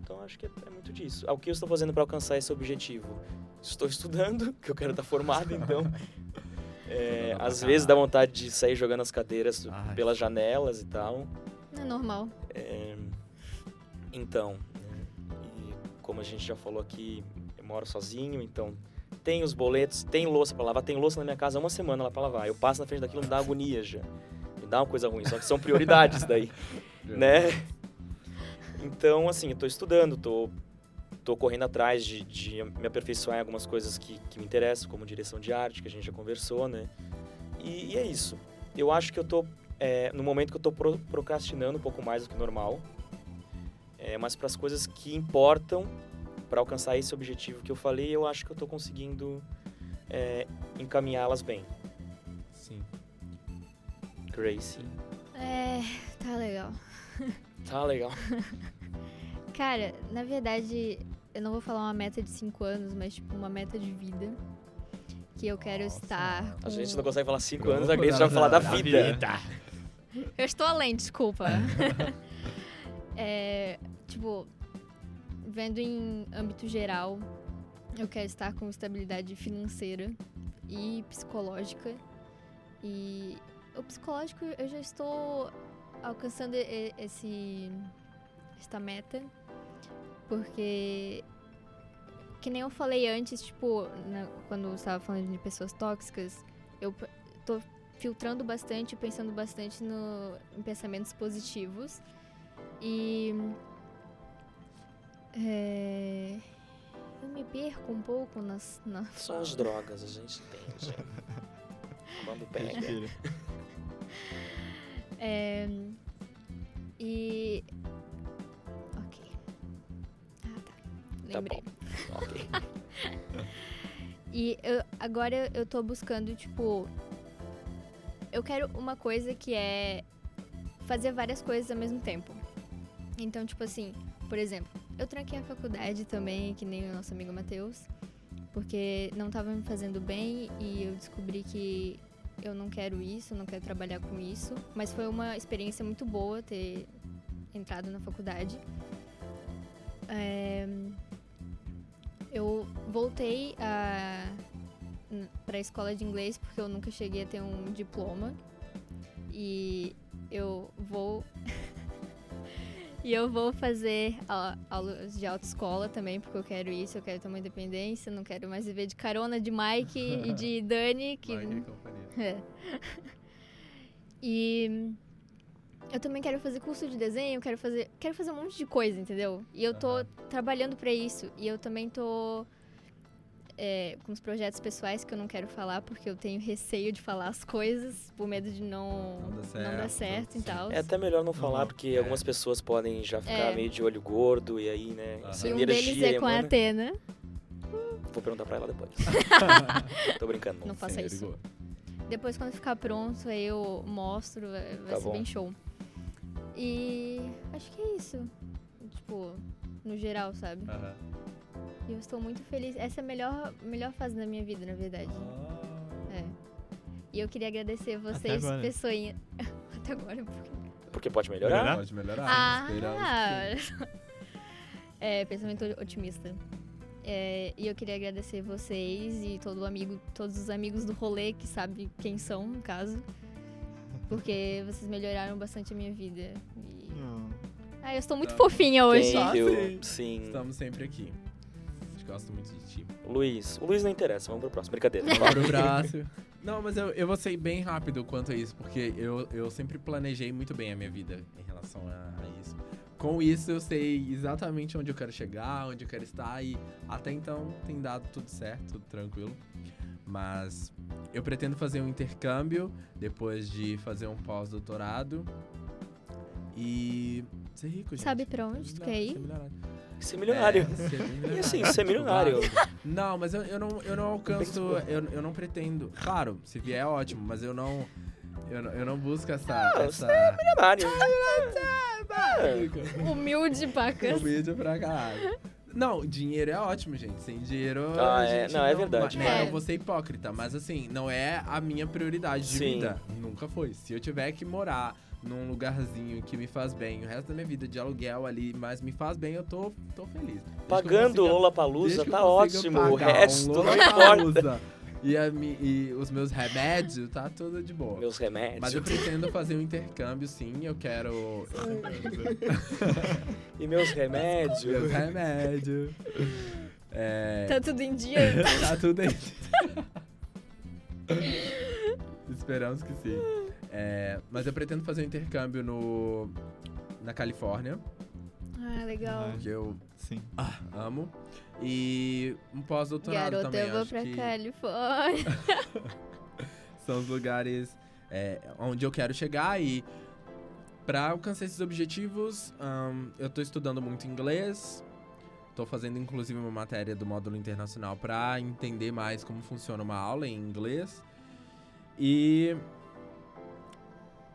Então acho que é, é muito disso. Ah, O que eu estou fazendo para alcançar esse objetivo? Estou estudando, que eu quero estar formado, então. É, às vezes dá vontade de sair jogando as cadeiras Ai. pelas janelas e tal. É normal. É, então, como a gente já falou aqui, eu moro sozinho, então tem os boletos, tem louça pra lavar, tem louça na minha casa há uma semana lá pra lavar. Eu passo na frente daquilo me dá agonia já. Me dá uma coisa ruim, só que são prioridades daí, né? Então, assim, eu tô estudando, tô, tô correndo atrás de, de me aperfeiçoar em algumas coisas que, que me interessam, como direção de arte, que a gente já conversou, né? E, e é isso. Eu acho que eu tô é, no momento que eu tô pro- procrastinando um pouco mais do que normal, é, mas para as coisas que importam para alcançar esse objetivo que eu falei, eu acho que eu tô conseguindo é, encaminhá-las bem. Sim. Gracie. É, tá legal. Tá legal. Cara, na verdade, eu não vou falar uma meta de 5 anos, mas tipo uma meta de vida. Que eu quero Nossa. estar. A com- gente não consegue falar cinco Vamos anos, a Grace já vai falar da vida. Eu estou além, desculpa. é, tipo, vendo em âmbito geral, eu quero estar com estabilidade financeira e psicológica. E o psicológico eu já estou alcançando esse esta meta, porque que nem eu falei antes, tipo, na- quando eu estava falando de pessoas tóxicas, eu tô filtrando bastante, pensando bastante no, em pensamentos positivos. E. é, eu me perco um pouco nas. nas São as drogas, a gente entende. Quando pega. É, e. tá. Tá Lembrei. bom. Ok. E eu- agora eu tô buscando, tipo. Eu quero uma coisa que é fazer várias coisas ao mesmo tempo. Então, tipo assim, por exemplo, eu tranquei a faculdade também, que nem o nosso amigo Matheus, porque não tava me fazendo bem e eu descobri que eu não quero isso, não quero trabalhar com isso. Mas foi uma experiência muito boa ter entrado na faculdade. É, eu voltei a para a escola de inglês porque eu nunca cheguei a ter um diploma e eu vou e eu vou fazer aulas de autoescola também porque eu quero isso eu quero ter uma independência não quero mais viver de carona de Mike e de Dani que Mike e companhia. é. E eu também quero fazer curso de desenho, quero fazer, quero fazer um monte de coisa, entendeu? E eu tô Aham. trabalhando pra isso. E eu também tô é, com os projetos pessoais que eu não quero falar porque eu tenho receio de falar as coisas por medo de não, Não dar não dar certo, certo e tal. É até melhor não falar, Uhum. porque É. algumas pessoas podem já ficar É. meio de olho gordo e aí, né? Aham. Essa E um deles é com a. Atena. Vou perguntar pra ela depois. Tô brincando. Não faça Sim, isso. Depois, quando ficar pronto, aí eu mostro, vai, vai Tá ser bom. bem show. E acho que é isso. Tipo, no geral, sabe? Aham. E eu estou muito feliz. Essa é a melhor, melhor fase da minha vida, na verdade. É. E eu queria agradecer vocês, agora. pessoinha. Até agora, porque. Porque pode melhorar. Melhorar? Pode melhorar. Ah! esperamos é, pensamento otimista. É, e eu queria agradecer vocês e todo amigo, todos os amigos do rolê que sabem quem são, no caso. Porque vocês melhoraram bastante a minha vida. E... Ah, eu estou muito Tá. fofinha hoje. Thank you. sim. Estamos sempre aqui. A gente gosta muito de ti. Luiz. O Luiz não interessa, vamos pro próximo. Brincadeira. Para o braço. Não, mas eu, eu vou ser bem rápido quanto a isso, porque eu, eu sempre planejei muito bem a minha vida em relação a, a isso. Com isso, eu sei exatamente onde eu quero chegar, onde eu quero estar, e até então tem dado tudo certo, tudo tranquilo. Mas eu pretendo fazer um intercâmbio depois de fazer um pós-doutorado e ser rico, gente. Sabe pra onde tu quer ir? Ser milionário. Ser milionário. É, ser milionário. E assim, ser milionário. Não, mas eu, eu, não, eu não alcanço, eu, eu não pretendo. Claro, se vier é ótimo, mas eu não. Eu não, eu não busco essa. Ah, essa... Milionário. Humilde, pacas. Humilde pra caralho. Não, dinheiro é ótimo, gente. Sem dinheiro. Ah, a é. gente Não, é verdade. Né, É. Eu vou ser hipócrita, mas assim, não é a minha prioridade de Sim. vida. Nunca foi. Se eu tiver que morar num lugarzinho que me faz bem o resto da minha vida de aluguel ali, mas me faz bem, eu tô, tô feliz. Desde Pagando desde que eu tá ótimo, o resto um não importa. E, a e os meus remédios, tá tudo de boa. Meus remédios. Mas eu pretendo fazer um intercâmbio, sim. Eu quero. E meus remédios. Meus remédios. É, Tá tudo em dia. tá tudo aí. Esperamos que sim. É, mas eu pretendo fazer um intercâmbio no, na Califórnia, ah, legal. Ah, que eu Sim. ah, amo. E um pós-doutorado Garota, também. eu vou acho pra que Califórnia. são os lugares é, onde eu quero chegar e para alcançar esses objetivos, ahn, eu tô estudando muito inglês. Tô fazendo inclusive uma matéria do módulo internacional para entender mais como funciona uma aula em inglês. E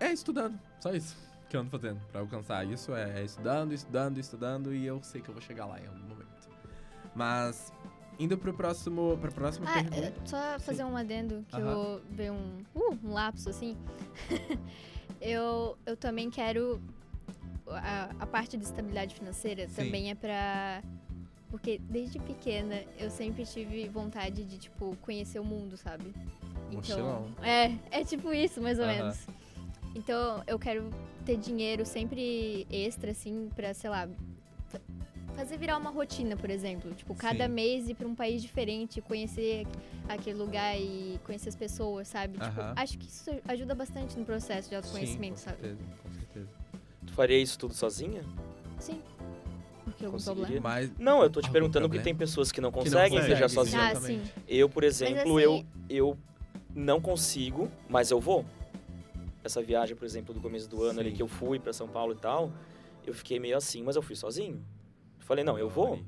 é estudando, só isso que eu ando fazendo para alcançar isso é, é estudando, estudando, estudando e eu sei que eu vou chegar lá em algum momento. Mas indo pro próximo, para próxima Ah, pergunta. é, só fazer um adendo, que Aham. eu veio um, uh, um lapso assim. eu, eu também quero. A, a parte de estabilidade financeira Sim. também é pra. Porque desde pequena eu sempre tive vontade de, tipo, conhecer o mundo, sabe? Mochilão. é, é tipo isso, mais ou Aham. menos. Então eu quero ter dinheiro sempre extra, assim, pra, sei lá, fa- fazer virar uma rotina, por exemplo. Tipo, cada Sim. mês ir pra um país diferente, conhecer aquele lugar e conhecer as pessoas, sabe? Tipo, acho que isso ajuda bastante no processo de autoconhecimento, Sim, com sabe? certeza, com certeza. Tu faria isso tudo sozinha? Sim. Porque algum problema? Mas Não, eu tô te perguntando problema? porque tem pessoas que não Que não conseguem conseguem, viajar sozinha. Ah. Eu, por exemplo, assim- eu, eu não consigo, mas eu vou. Essa viagem, por exemplo, do começo do ano ali Sim. que eu fui pra São Paulo e tal, eu fiquei meio assim, mas eu fui sozinho. Falei, não, eu vou.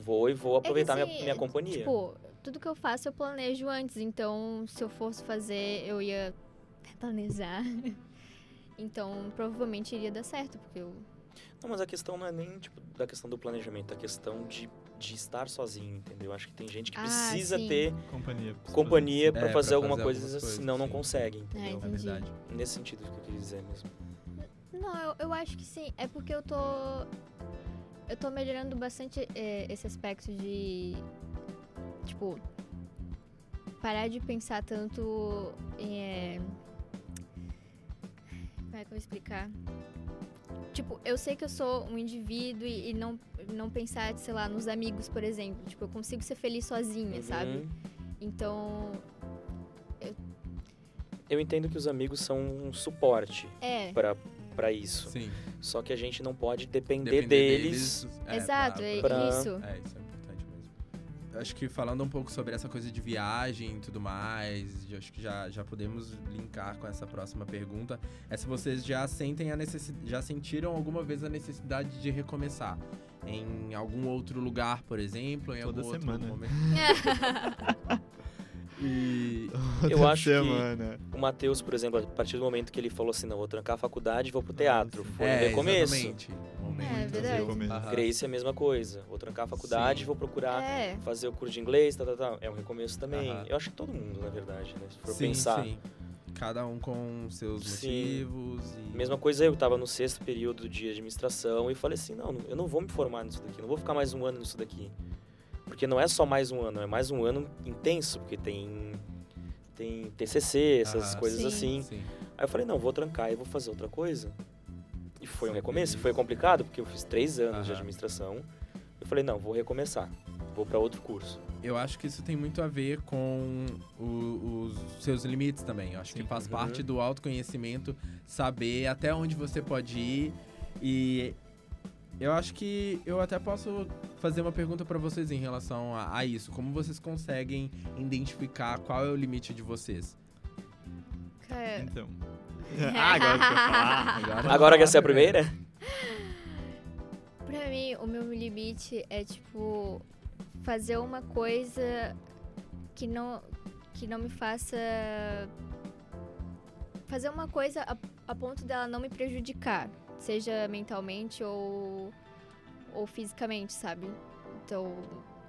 Vou e vou aproveitar É que, minha, assim, minha companhia. Tipo, tudo que eu faço eu planejo antes, então se eu fosse fazer, eu ia planejar. Então, provavelmente iria dar certo, porque eu Não, mas a questão não é nem tipo, da questão do planejamento, a questão de, de estar sozinho, entendeu? Acho que tem gente que Ah, precisa sim. ter Companhia. companhia É, pra pra fazer alguma fazer coisa, coisas, senão não sim. consegue, Ah, entendeu? É entendi. verdade. Nesse sentido que eu queria dizer mesmo. Não, eu, eu acho que sim. É porque eu tô. Eu tô melhorando bastante é, esse aspecto de. Tipo. Parar de pensar tanto em. é, Como é que eu vou explicar? Tipo, eu sei que eu sou um indivíduo e, e não, não pensar, sei lá, nos amigos, por exemplo. Tipo, eu consigo ser feliz sozinha, sabe? Uhum. Então. Eu entendo que os amigos são um suporte É. pra para isso. Sim. Só que a gente não pode depender, Depender deles. é, Exato, pra- é pra- isso. É, isso Acho que falando um pouco sobre essa coisa de viagem e tudo mais, acho que já, já podemos linkar com essa próxima pergunta. É se vocês já sentem a necessidade, já sentiram alguma vez a necessidade de recomeçar. Em algum outro lugar, por exemplo, em Toda algum semana. outro momento. E Eu Toda acho que- semana. O Matheus, por exemplo, a partir do momento que ele falou assim, não, vou trancar a faculdade e vou pro teatro. Foi é, um recomeço. exatamente. Momento. É, verdade. Grace é a mesma coisa. Vou trancar a faculdade, Sim. vou procurar É. fazer o curso de inglês, tá, tá, tá. É um recomeço também. Aham. Eu acho que todo mundo, na verdade, né? Se for sim, pensar. sim. Cada um com seus Sim. motivos. E... Mesma coisa eu, tava no sexto período de administração e falei assim, não, eu não vou me formar nisso daqui, não vou ficar mais um ano nisso daqui. Porque não é só mais um ano, é mais um ano intenso, porque tem tem TCC, essas Aham. coisas Sim. assim. Sim. Aí eu falei, não, vou trancar e vou fazer outra coisa. E foi um recomeço, foi complicado, porque eu fiz três anos de administração. Eu falei, não, vou recomeçar, vou para outro curso. Eu acho que isso tem muito a ver com o- os seus limites também. Eu acho que Sim. faz Uhum. parte do autoconhecimento saber até onde você pode ir. E eu acho que eu até posso fazer uma pergunta pra vocês em relação a, a isso. Como vocês conseguem identificar qual é o limite de vocês? Cara, Então. ah, agora que eu falar. Agora, Agora quer ser a primeira? Pra mim, o meu limite é, tipo, fazer uma coisa que não, que não me faça. Fazer uma coisa a, a ponto dela não me prejudicar, seja mentalmente ou, ou fisicamente, sabe? Então,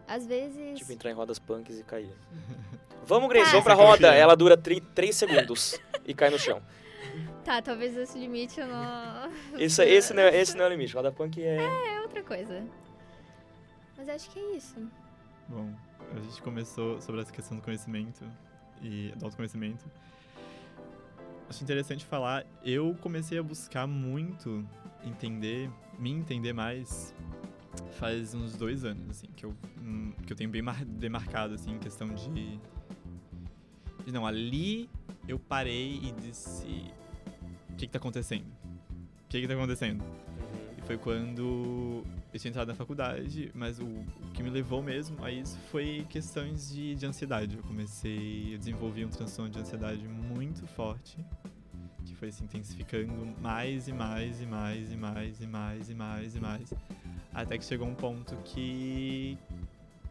às vezes. Tipo, entrar em rodas punks e cair. Vamos, Grace, Ah. vamos pra é roda. Ela dura 3 segundos e cai no chão. Tá, talvez esse limite eu não. Esse, esse, não, é- esse não é o limite. Roda punk é. É outra coisa. Mas acho que é isso. Bom, a gente começou sobre essa questão do conhecimento e do autoconhecimento. Acho interessante falar, eu comecei a buscar muito entender, me entender mais faz uns dois anos, assim, que eu, hum, que eu tenho bem mar- demarcado, assim, em questão de, de... Não, ali eu parei e disse, o que que tá acontecendo? O que que tá acontecendo? Uhum. E foi quando eu tinha entrado na faculdade, mas o, o que me levou mesmo a isso foi questões de, de ansiedade. Eu comecei, eu desenvolvi um transtorno de ansiedade muito forte, que foi se intensificando mais e mais e mais e mais e mais e mais e mais, até que chegou um ponto que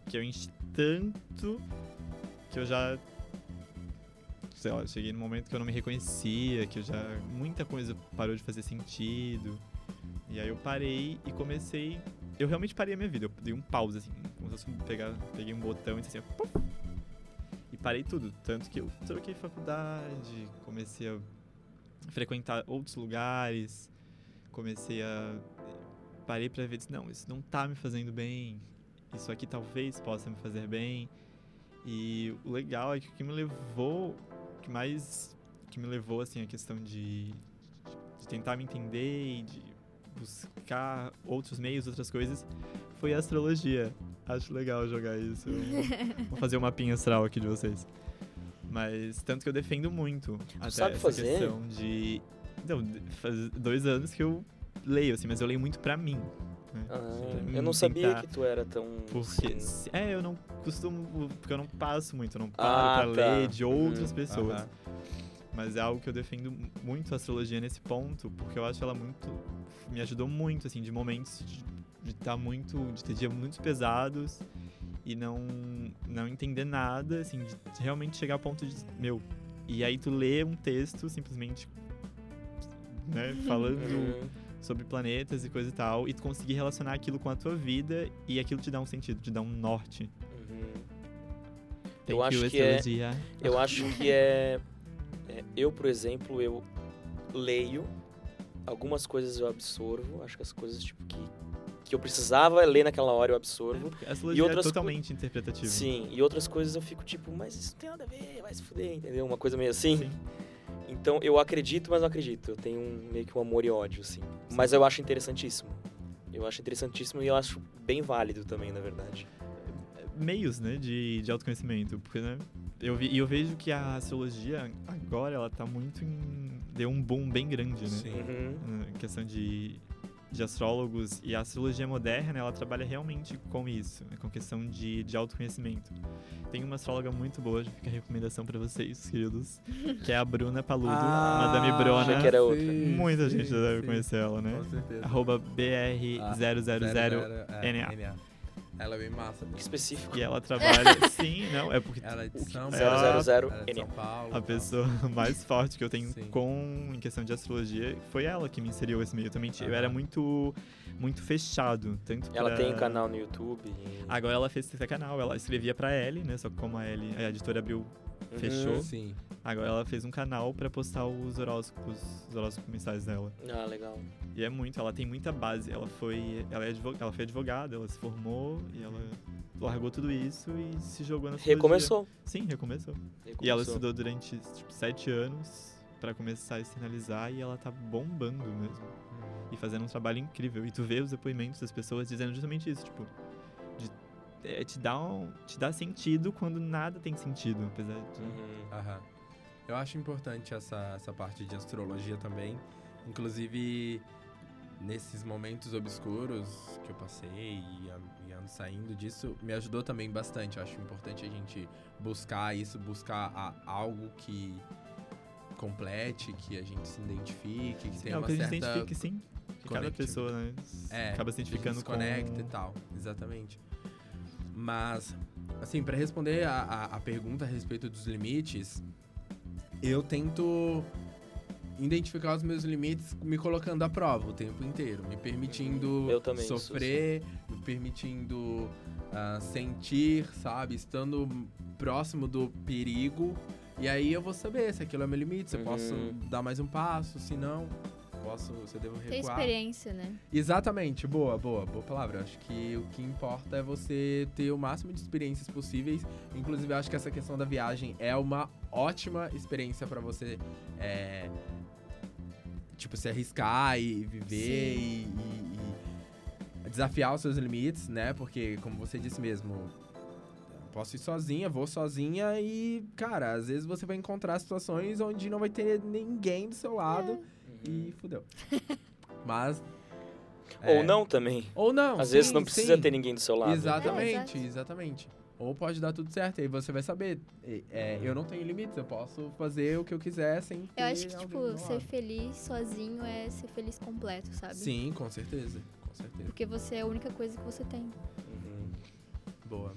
que eu enchi tanto que eu já sei lá, cheguei num momento que eu não me reconhecia, que eu já muita coisa parou de fazer sentido. E aí eu parei e comecei. Eu realmente parei a minha vida. Eu dei um pause, assim. Como se eu pegar, peguei um botão e disse assim, ó, puf, e parei tudo. Tanto que eu troquei faculdade, comecei a frequentar outros lugares, comecei a. Parei pra ver, disse, não, isso não tá me fazendo bem. Isso aqui talvez possa me fazer bem. E o legal é que o que me levou, que mais que me levou assim a questão de, de tentar me entender e de buscar outros meios, outras coisas, foi a astrologia. Acho legal jogar isso. Vou fazer um mapinha astral aqui de vocês. Mas tanto que eu defendo muito até sabe essa fazer? questão de então, faz dois anos que eu leio assim, mas eu leio muito pra mim. né? Ah, Pra mim eu não sabia tentar- que tu era tão. porque, assim. é, eu não costumo, porque eu não passo muito, eu não Ah, paro pra tá. ler de outras Uhum. pessoas. Aham. Mas é algo que eu defendo muito a astrologia nesse ponto, porque eu acho ela muito. me ajudou muito, assim, de momentos de estar muito. de ter dias muito pesados e não, não entender nada, assim, de realmente chegar ao ponto de. meu. E aí tu lê um texto simplesmente. né, falando Uhum. sobre planetas e coisa e tal, e tu conseguir relacionar aquilo com a tua vida e aquilo te dá um sentido, te dá um norte. Uhum. Eu acho you, que é-. Eu acho que é, é, Eu, por exemplo, eu leio, algumas coisas eu absorvo, acho que as coisas tipo, que, que eu precisava ler naquela hora eu absorvo. A astrologia outras é co- totalmente interpretativa. Sim, e outras coisas eu fico tipo, mas isso não tem nada a ver, vai se fuder, entendeu? Uma coisa meio assim. Sim. Então eu acredito, mas não acredito. Eu tenho um- meio que um amor e ódio, assim. Mas eu acho interessantíssimo. Eu acho interessantíssimo e eu acho bem válido também, na verdade. Meios, né, de, de autoconhecimento. Porque, né, eu, vi, e eu vejo que a astrologia, agora, ela tá muito em... Deu um boom bem grande, né? Sim. Uhum. Na questão de, de astrólogos. E a astrologia moderna, ela trabalha realmente com isso. né, Com questão de, de autoconhecimento. Tem uma astróloga muito boa, já fica a recomendação pra vocês, queridos. Que é a Bruna Paludo, Ah, Madame Brona. achei que era outra. sim, Muita sim, gente já deve sim. conhecer ela, né? Com certeza. Arroba Ah, BR000NA. NA. Ela é bem massa. Que específico. E ela trabalha. Sim, não, é porque Ela é de São é Paulo. a- 000 ela é de São Paulo. a pessoa mais forte que eu tenho Sim. com em questão de astrologia foi ela que me inseriu esse meio. Eu também tinha- eu era muito muito fechado, tanto Ela pra- tem canal no YouTube. e- Agora ela fez esse canal, ela escrevia pra Ellie, né? Só que como a Ellie, a editora abriu, Uhum. fechou. Sim. Agora ela fez um canal pra postar os horóscopos, os horóscopos mensais dela. Ah, legal. E é muito, ela tem muita base. Ela foi, ela é advo- ela foi advogada, ela se formou e ela largou tudo isso e se jogou na astrologia. Recomeçou. Sim, recomeçou. E ela Recomeçou. estudou durante tipo, sete anos pra começar a externalizar e ela tá bombando mesmo. E fazendo um trabalho incrível. E tu vê os depoimentos das pessoas dizendo justamente isso, tipo, de, é, te, dá um, te dá sentido quando nada tem sentido, apesar de. Uhum. Aham. Eu acho importante essa, essa parte de astrologia também. Inclusive, nesses momentos obscuros que eu passei e, e ando saindo disso, me ajudou também bastante. Eu acho importante a gente buscar isso, buscar a- algo que complete, que a gente se identifique, que tenha é uma que a gente certa identifique, sim. Que cada pessoa, né? É, acaba se identificando se conecta com... e tal. Exatamente. Mas, assim, pra responder a, a, a pergunta a respeito dos limites, eu tento identificar os meus limites me colocando à prova o tempo inteiro, me permitindo sou sofrer, me permitindo ah, sentir, sabe, estando próximo do perigo. E aí eu vou saber se aquilo é meu limite, se eu posso Uhum. dar mais um passo, se não, posso, se eu devo Ter recuar. experiência, né? Exatamente, boa, boa, boa palavra. Acho que o que importa é você ter o máximo de experiências possíveis. Inclusive, eu acho que essa questão da viagem é uma ótima experiência pra você, é, tipo, se arriscar e viver e, e- e desafiar os seus limites, né? Porque, como você disse mesmo, posso ir sozinha, vou sozinha e, cara, às vezes você vai encontrar situações onde não vai ter ninguém do seu lado Uhum. E fudeu. Mas. Ou é, não também. Ou não. Às vezes sim, não precisa sim. ter ninguém do seu lado. Exatamente, É, exatamente. Ou pode dar tudo certo, aí você vai saber. é, é, eu não tenho limites, eu posso fazer o que eu quiser sem Eu acho que, tipo, ser feliz sozinho é ser feliz completo, sabe? Sim, com certeza. Com certeza. Porque você é a única coisa que você tem. Uhum. Boa.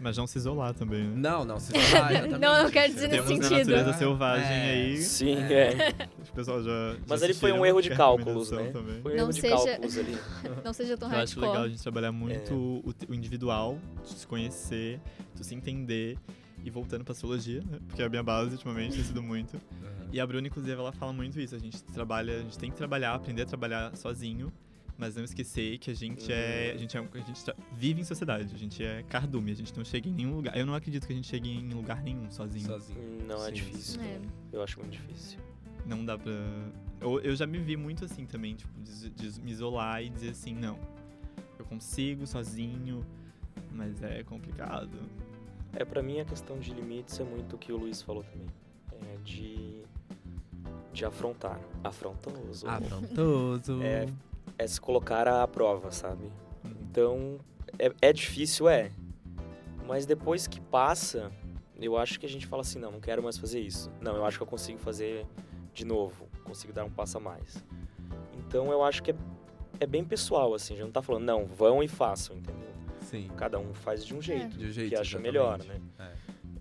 Mas não se isolar também, né? Não, não, vai, exatamente. Não, eu quero dizer nesse Temos na sentido. natureza selvagem É. aí. Sim, É. é. O pessoal já. já Mas ele foi um assistiram, erro de cálculos, né? Também. Foi um Não erro de seja- cálculos ali. Não seja tão Eu acho hardcore. legal a gente trabalhar muito É. o, o individual, de se conhecer, de se entender. E voltando pra astrologia, né? Porque é a minha base ultimamente tem sido muito. Uhum. E a Bruna, inclusive, ela fala muito isso. A gente trabalha, a gente tem que trabalhar, aprender a trabalhar sozinho, mas não esquecer que a gente é. A gente, é, a gente tra- vive em sociedade, a gente é cardume, a gente não chega em nenhum lugar. Eu não acredito que a gente chegue em lugar nenhum sozinho. Sozinho. Não, é Sim. difícil. É. Eu acho muito difícil. Não dá pra. Eu, eu já me vi muito assim também, tipo, de, de me isolar e dizer assim, não. Eu consigo sozinho, mas é complicado. É, pra mim a questão de limites é muito o que o Luiz falou também. É de. de afrontar. Afrontoso. Afrontoso. É, é se colocar à prova, sabe? Então, é, é difícil, é. Mas depois que passa, eu acho que a gente fala assim, não, não quero mais fazer isso. Não, eu acho que eu consigo fazer de novo. Consigo dar um passo a mais. Então, eu acho que é, é bem pessoal, assim. Já não tá falando, não, vão e façam, entendeu? Sim. Cada um faz de um jeito. De um jeito, que acha exatamente. melhor, né? É.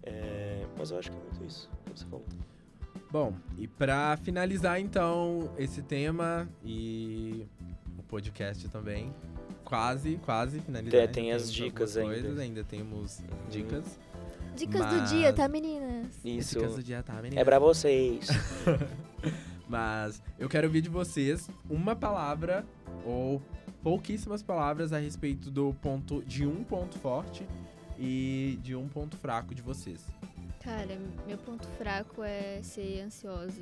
É, mas eu acho que é muito isso que você falou. Bom, e pra finalizar então esse tema e podcast também, quase, quase finalizar. É, ainda tem as temos dicas ainda. Coisas, ainda temos dicas. Dicas do Mas- dia, tá, meninas? Isso Dicas do dia, tá, menina? é pra vocês. Mas eu quero ouvir de vocês uma palavra ou pouquíssimas palavras a respeito do ponto de um ponto forte e de um ponto fraco de vocês. Cara, meu ponto fraco é ser ansiosa.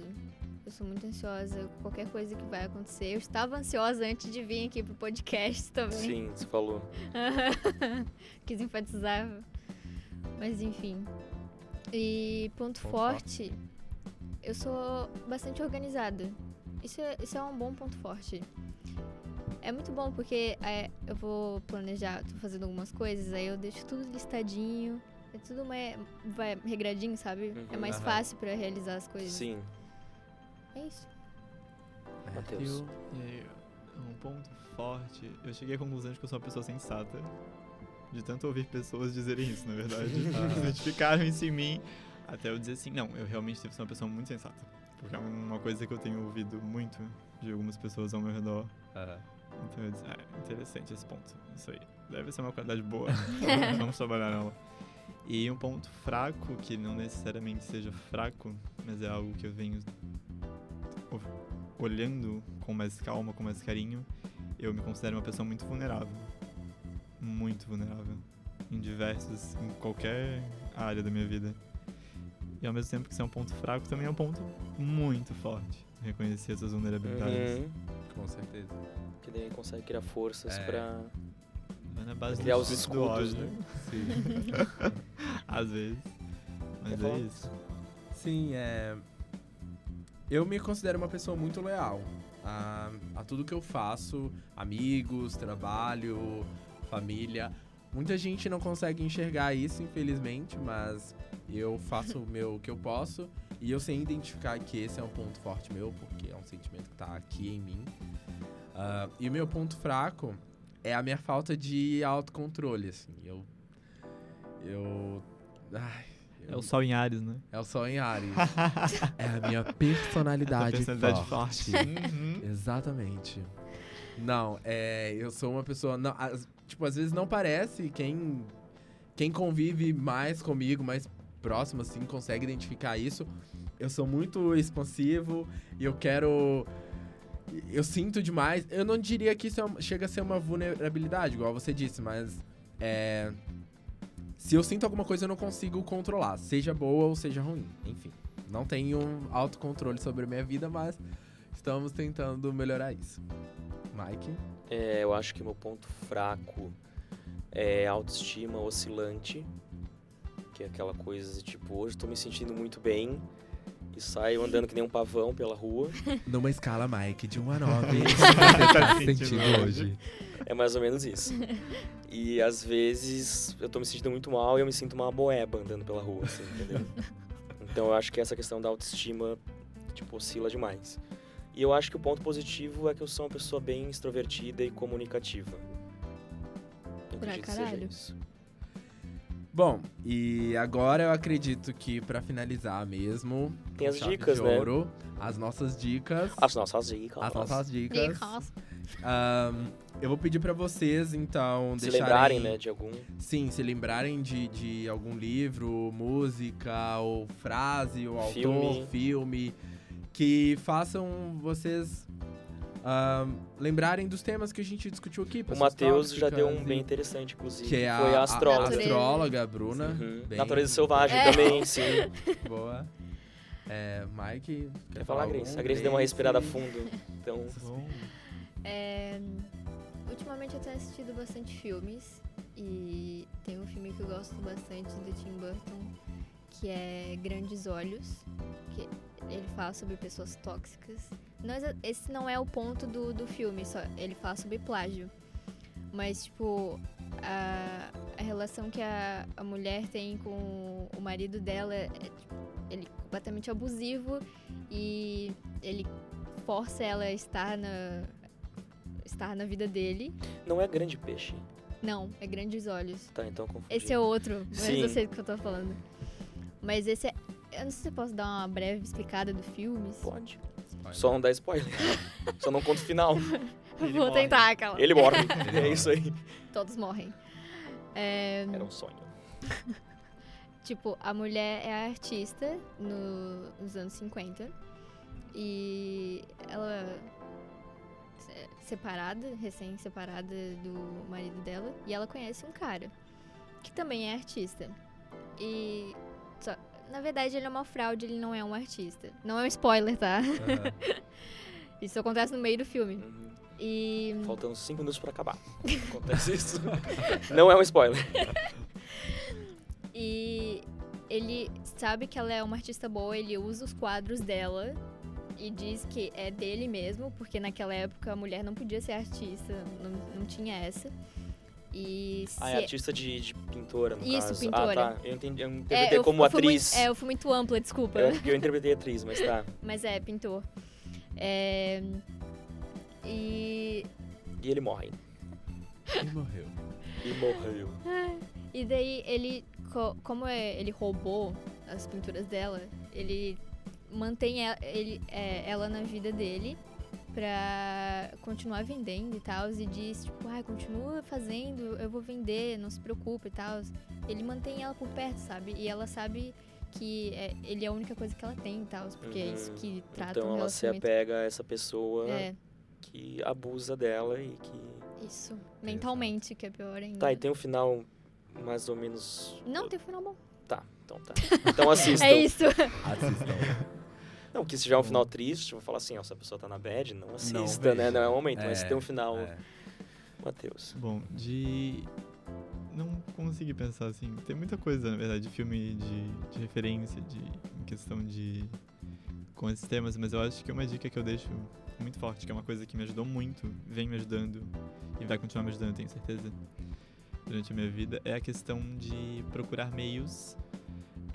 Eu sou muito ansiosa com qualquer coisa que vai acontecer. Eu estava ansiosa antes de vir aqui pro podcast também. Sim, você falou. Quis enfatizar. Mas enfim. E ponto, Ponto forte, eu sou bastante organizada. Isso é, isso é um bom ponto forte. É muito bom porque é, eu vou planejar, tô fazendo algumas coisas, aí eu deixo tudo listadinho. É tudo mais, vai regradinho, sabe? É Uhum. mais Aham. fácil pra realizar as coisas. Sim. É isso. Matheus. E aí, um ponto forte. Eu cheguei à conclusão de que eu sou uma pessoa sensata. De tanto ouvir pessoas dizerem isso, na verdade. Ah. Identificaram isso em mim. Até eu dizer assim, não, eu realmente devo ser uma pessoa muito sensata. Porque é uma coisa que eu tenho ouvido muito de algumas pessoas ao meu redor. Então eu disse, ah, interessante esse ponto. Isso aí. Deve ser uma qualidade boa. Vamos trabalhar nela. E um ponto fraco, que não necessariamente seja fraco, mas é algo que eu venho olhando com mais calma, com mais carinho, eu me considero uma pessoa muito vulnerável. Muito vulnerável. Em diversos, em qualquer área da minha vida. E ao mesmo tempo que isso é um ponto fraco, também é um ponto muito forte. Reconhecer essas vulnerabilidades. Uhum. Com certeza. Que daí consegue criar forças É. pra. Vai na base Criar os escudos, ódio, né? Sim. Às vezes. Mas falar? é isso. Sim, é. Eu me considero uma pessoa muito leal a, a tudo que eu faço, amigos, trabalho, família. Muita gente não consegue enxergar isso, infelizmente, mas eu faço o meu que eu posso e eu sei identificar que esse é um ponto forte meu, porque é um sentimento que tá aqui em mim. Ah, e o meu ponto fraco é a minha falta de autocontrole, assim. Eu. Eu. Ai, É o sol em Ares, né? é o sol em Ares. é a minha personalidade, Essa personalidade forte. forte. Uhum. Exatamente. Não, é, eu sou uma pessoa, não, as- tipo, às vezes não parece quem quem convive mais comigo, mais próximo, assim, consegue identificar isso. Eu sou muito expansivo e eu quero. Eu sinto demais. Eu não diria que isso é chega a ser uma vulnerabilidade, igual você disse, mas. É. Se eu sinto alguma coisa, eu não consigo controlar, seja boa ou seja ruim. Enfim, não tenho autocontrole sobre a minha vida, mas estamos tentando melhorar isso. Mike? É, eu acho que meu ponto fraco é autoestima oscilante, que é aquela coisa tipo, hoje tô me sentindo muito bem e saio andando que nem um pavão pela rua. Numa escala, Mike, de 1 a 9, você tá se sentindo hoje? É mais ou menos isso. E às vezes eu tô me sentindo muito mal e eu me sinto uma boeba andando pela rua, assim, entendeu? Então eu acho que essa questão da autoestima, tipo, oscila demais. E eu acho que o ponto positivo é que eu sou uma pessoa bem extrovertida e comunicativa. Eu Pra acredito que seja caralho. isso. Bom, e agora eu acredito que pra finalizar mesmo, Tem as dicas, de né? ouro, as nossas dicas. As nossas dicas. As nossas dicas. Dicas. Ahn, eu vou pedir pra vocês, então, Se deixarem... lembrarem, né, de algum. Sim, se lembrarem de, de algum livro, música, ou frase, ou autor, Filme. filme, que façam vocês ahn, lembrarem dos temas que a gente discutiu aqui. O Matheus já deu um bem interessante, inclusive. Que é a, foi a astróloga. a Natureza. astróloga, a Bruna. Uhum. Bem- Natureza selvagem É. também, sim. Boa. É, Mike, Quer falar, algum? Grace? A Grace deu uma respirada fundo. Então, É, ultimamente eu tenho assistido bastante filmes e tem um filme que eu gosto bastante do Tim Burton que é Grandes Olhos, que ele fala sobre pessoas tóxicas. Não esse não é o ponto do, do filme, só ele fala sobre plágio. Mas, tipo, a, a relação que a, a mulher tem com o marido dela é, tipo, ele é completamente abusivo e ele força ela a estar na, estar na vida dele. não é grande peixe. Não, é Grandes Olhos. Tá, então confundi. Esse é outro, mas Sim. eu sei do que eu tô falando. Mas esse é. Eu não sei se eu posso dar uma breve explicada do filme. se- Pode. Spoiler. Só não dá spoiler. Só não conta o final. Ele Vou morre. tentar, aquela. Ele morre. Ele é morre. isso aí. Todos morrem. É, Era um sonho. Tipo, a mulher é artista no- nos anos 50 e ela é separada, recém-separada do marido dela, e ela conhece um cara que também é artista. E na verdade ele é uma fraude, ele não é um artista. Não é um spoiler, tá? Aham. Isso acontece no meio do filme. Uhum. E Faltando 5 minutos pra acabar. Acontece isso. Não é um spoiler. E ele sabe que ela é uma artista boa, ele usa os quadros dela e diz que é dele mesmo, porque naquela época a mulher não podia ser artista, não, não tinha essa. E se Ah, é artista de, de pintora, no Isso, caso. pintora. Ah, tá. Eu, entendi, eu É, interpretei eu- como eu fui muito- atriz. é, eu fui muito ampla, desculpa. Eu, eu interpretei atriz, mas tá. Mas é, pintor. É, E, E ele morre. E morreu. E morreu. e daí ele, co- como é- ele roubou as pinturas dela, ele mantém ela, ele, é, ela na vida dele pra continuar vendendo e tal. E diz, tipo, ah, continua fazendo, eu vou vender, não se preocupe e tal. Ele mantém ela por perto, sabe? E ela sabe que é, ele é a única coisa que ela tem e tal, porque é isso Uhum. que trata Então um ela se apega a essa pessoa É, que abusa dela e que. isso. Mentalmente, que é pior ainda. Tá, e tem um final mais ou menos. Não, tem um final bom. Tá, então tá. Então assistam. É isso. Assistam. Não, que se tiver um final triste, eu vou falar assim, ó, se a pessoa tá na bad, não assista, né? veja. Não é o momento, mas É, se tem um final, É. Matheus. Bom, de. Não consegui pensar assim. Tem muita coisa, na verdade, de filme de, de referência, de em questão de. com esses temas, mas eu acho que uma dica que eu deixo muito forte, que é uma coisa que me ajudou muito, vem me ajudando e vai continuar me ajudando, tenho certeza, durante a minha vida, é a questão de procurar meios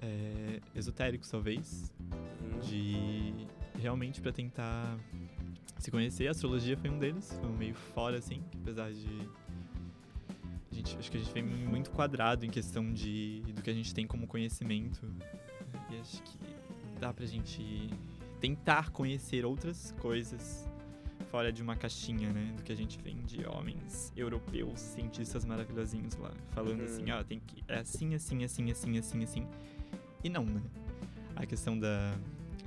é, esotéricos, talvez, Hum, de realmente pra tentar se conhecer. A astrologia foi um deles, foi um meio fora assim, apesar de a gente, acho que a gente vem muito quadrado em questão de do que a gente tem como conhecimento. E acho que dá pra gente tentar conhecer outras coisas fora de uma caixinha, né, do que a gente vem de homens europeus, cientistas maravilhosinhos lá, falando Uhum. assim, ó, tem que é assim, assim, assim, assim, assim, assim. E não, né? A questão da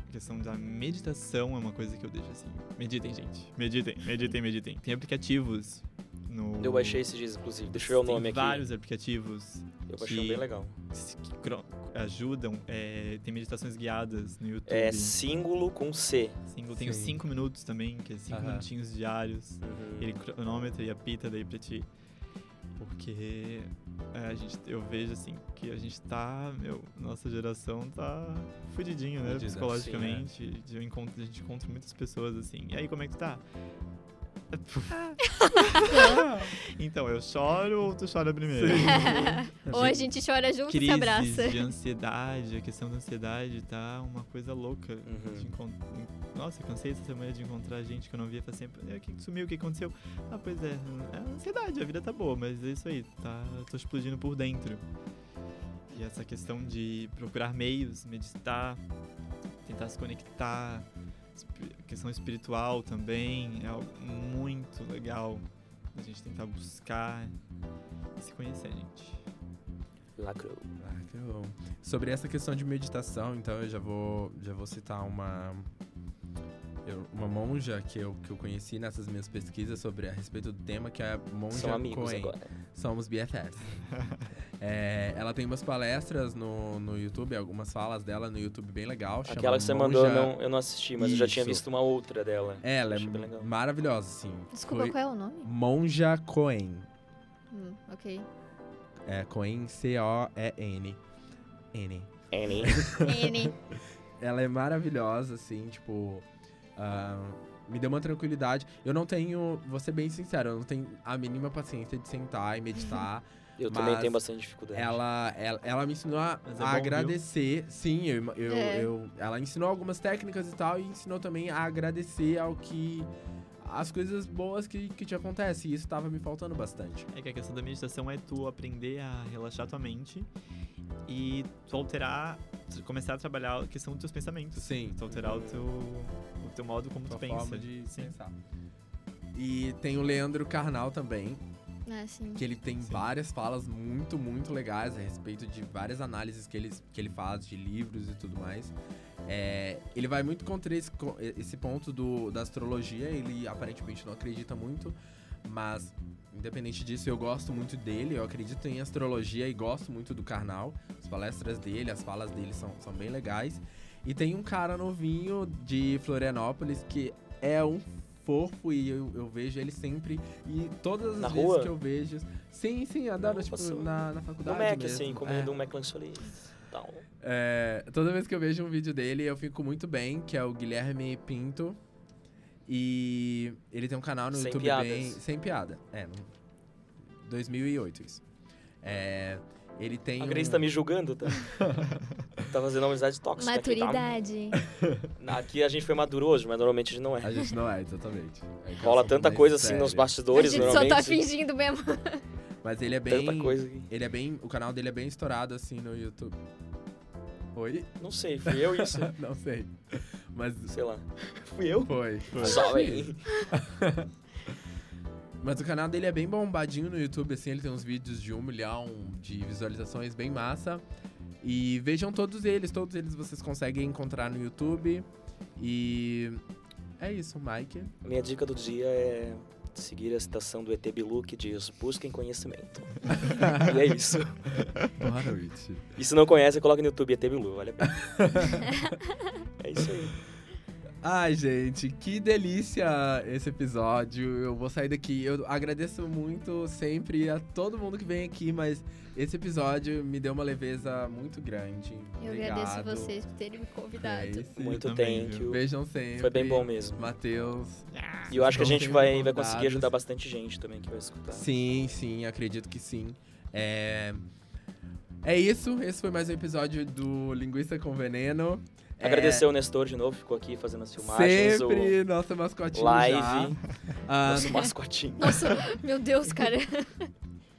a questão da meditação é uma coisa que eu deixo assim. Meditem, gente. Meditem, meditem, meditem. Tem aplicativos no Eu baixei esses dias, inclusive. Deixa eu ver o nome aqui. vários aplicativos Eu baixei um bem legal. que ajudam. é, tem meditações guiadas no YouTube. É símbolo com C. Single, tem os Sim. 5 minutos também, que é 5 Aham. minutinhos diários. Uhum. Ele cronômetra e apita daí pra ti. Porque é, a gente, eu vejo assim que a gente tá, meu, nossa geração tá fudidinho, né? Fudida. Psicologicamente. Eu encontro, a gente encontra muitas pessoas assim. E aí, como é que tá? então, eu choro ou tu chora primeiro? Ou a gente chora junto e se abraça. Crises de ansiedade, a questão da ansiedade tá uma coisa louca. Uhum. De encon- Nossa, eu cansei essa semana de encontrar gente que eu não via faz tempo. "É, O que sumiu? O que aconteceu? Ah, pois é, é ansiedade, a vida tá boa, mas é isso aí, tá, tô explodindo por dentro. E essa questão de procurar meios, meditar, tentar se conectar, questão espiritual também, é algo muito legal. A gente tentar buscar e se conhecer, gente. Lacrou. Que bom. Sobre essa questão de meditação, então eu já vou, já vou citar uma eu- uma monja que eu, que eu conheci nessas minhas pesquisas sobre a respeito do tema, que é a monja São amigos Cohen. agora. Somos BFFs. É, ela tem umas palestras no, no YouTube, algumas falas dela no YouTube bem legal. chama Aquela que você mandou, eu Monja- não, eu não assisti, mas eu já tinha Isso. visto uma outra dela. Ela é Achei bem legal. maravilhosa, sim. Desculpa, Foi qual é o nome? Monja Cohen. Hum, ok. É Cohen, C-O-E-N. N. Annie. N. Ela é maravilhosa, assim, tipo. Ah, me deu uma tranquilidade. Eu não tenho, vou ser bem sincero, eu não tenho a mínima paciência de sentar e meditar. Eu também tenho bastante dificuldade. ela, ela, ela me ensinou a, é a bom, viu? agradecer. Sim, eu, eu, É. eu- ela ensinou algumas técnicas e tal, e ensinou também a agradecer ao que. as coisas boas que, que te acontecem. E isso tava me faltando bastante. É que a questão da meditação é tu aprender a relaxar tua mente e tu alterar, começar a trabalhar a questão dos teus pensamentos. Sim. Tu alterar o teu, teu modo como Tua tu pensa. forma de Sim. pensar. E tem o Leandro Carnal também, Ah, sim. que ele tem Sim. várias falas muito, muito legais a respeito de várias análises que ele, que ele faz de livros e tudo mais. É, ele vai muito contra esse, esse ponto do, da astrologia, ele aparentemente não acredita muito, mas independente disso, eu gosto muito dele, eu acredito em astrologia e gosto muito do Karnal. As palestras dele, as falas dele são, são bem legais. E tem um cara novinho de Florianópolis que é um fofo e eu, eu vejo ele sempre. E todas as Na vezes rua? que eu vejo. Sim, sim, rua, tipo, na, na No faculdade. Mac, mesmo. assim, É. comendo um McLanche tal. É, toda vez que eu vejo um vídeo dele, eu fico muito bem, que é o Guilherme Pinto. E ele tem um canal no Sem YouTube piadas. bem. Sem piada. É, no 2008 isso. É, ele tem. A Grace um- tá me julgando, tá? tá fazendo uma amizade tóxica. aqui, tá? Maturidade. Aqui a gente foi maduro hoje, mas normalmente a gente não é. A gente não é, exatamente. É Rola tanta coisa assim nos A bastidores, gente só tá fingindo mesmo. Mas ele é bem. Tanta coisa aqui. Ele é bem. O canal dele é bem estourado assim no YouTube. Oi? Não sei, fui eu isso. não sei. Mas Sei lá. Fui eu? foi, foi. Sorry. Mas o canal dele é bem bombadinho no YouTube, assim, ele tem uns vídeos de um milhão de visualizações bem massa. E vejam todos eles, todos eles vocês conseguem encontrar no YouTube. E é isso, Mike. Minha dica do dia é seguir a citação do ET Bilu que diz busquem conhecimento. e é isso. Noite. E se não conhece, coloca no YouTube ET Bilu, olha bem. é isso aí. Ai, gente, que delícia esse episódio. Eu vou sair daqui. Eu agradeço muito sempre a todo mundo que vem aqui, mas esse episódio me deu uma leveza muito grande. Eu Obrigado. agradeço vocês por terem me convidado. Grace. Muito thank you. Beijam sempre. Foi bem bom mesmo. Matheus. E eu acho que a gente vai, vai conseguir ajudar bastante gente também que vai escutar. Sim, sim, acredito que sim. É... é isso, esse foi mais um episódio do Linguiça com Veneno. É, Agradecer o Nestor de novo, ficou aqui fazendo as filmagens. Sempre, nossa mascotinho Live. já. O Ah, nosso mascotinho. Nossa, meu Deus, cara.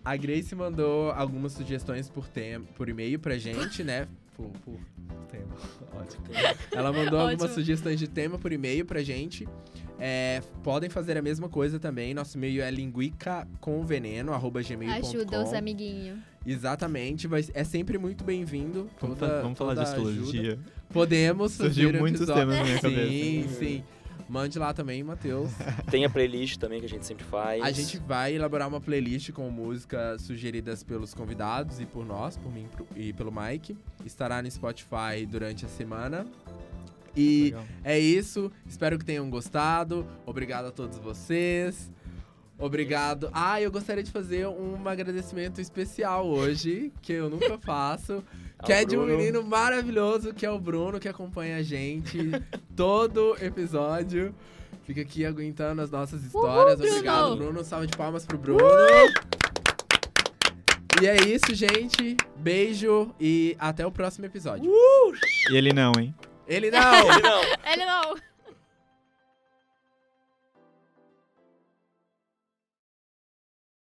a Grace mandou algumas sugestões por, tem... por e-mail pra gente, né? Por, por tema, ótimo. Ela mandou algumas Ótimo. sugestões de tema por e-mail pra gente. É, podem fazer a mesma coisa também. Nosso e-mail é linguicaconveneno.gmail.com Ajuda os amiguinhos. Exatamente, vai, é sempre muito bem-vindo. Vamos, toda- vamos falar de toda ajuda. Podemos Surgiu fazer um muitos episódio. temas na minha cabeça. Sim, sim. Mande lá também, Matheus. Tem a playlist também que a gente sempre faz. A gente vai elaborar uma playlist com músicas sugeridas pelos convidados e por nós, por mim e pelo Mike. Estará no Spotify durante a semana. E Legal. é isso. Espero que tenham gostado. Obrigado a todos vocês. Obrigado. Ah, eu gostaria de fazer um agradecimento especial hoje, que eu nunca faço. Que é de um menino maravilhoso, que é o Bruno, que acompanha a gente todo episódio. Fica aqui aguentando as nossas histórias. Bruno! Obrigado, Bruno. Salve de palmas pro Bruno. E é isso, gente. Beijo e até o próximo episódio. E ele não, hein? Ele não! Ele não. Ele não.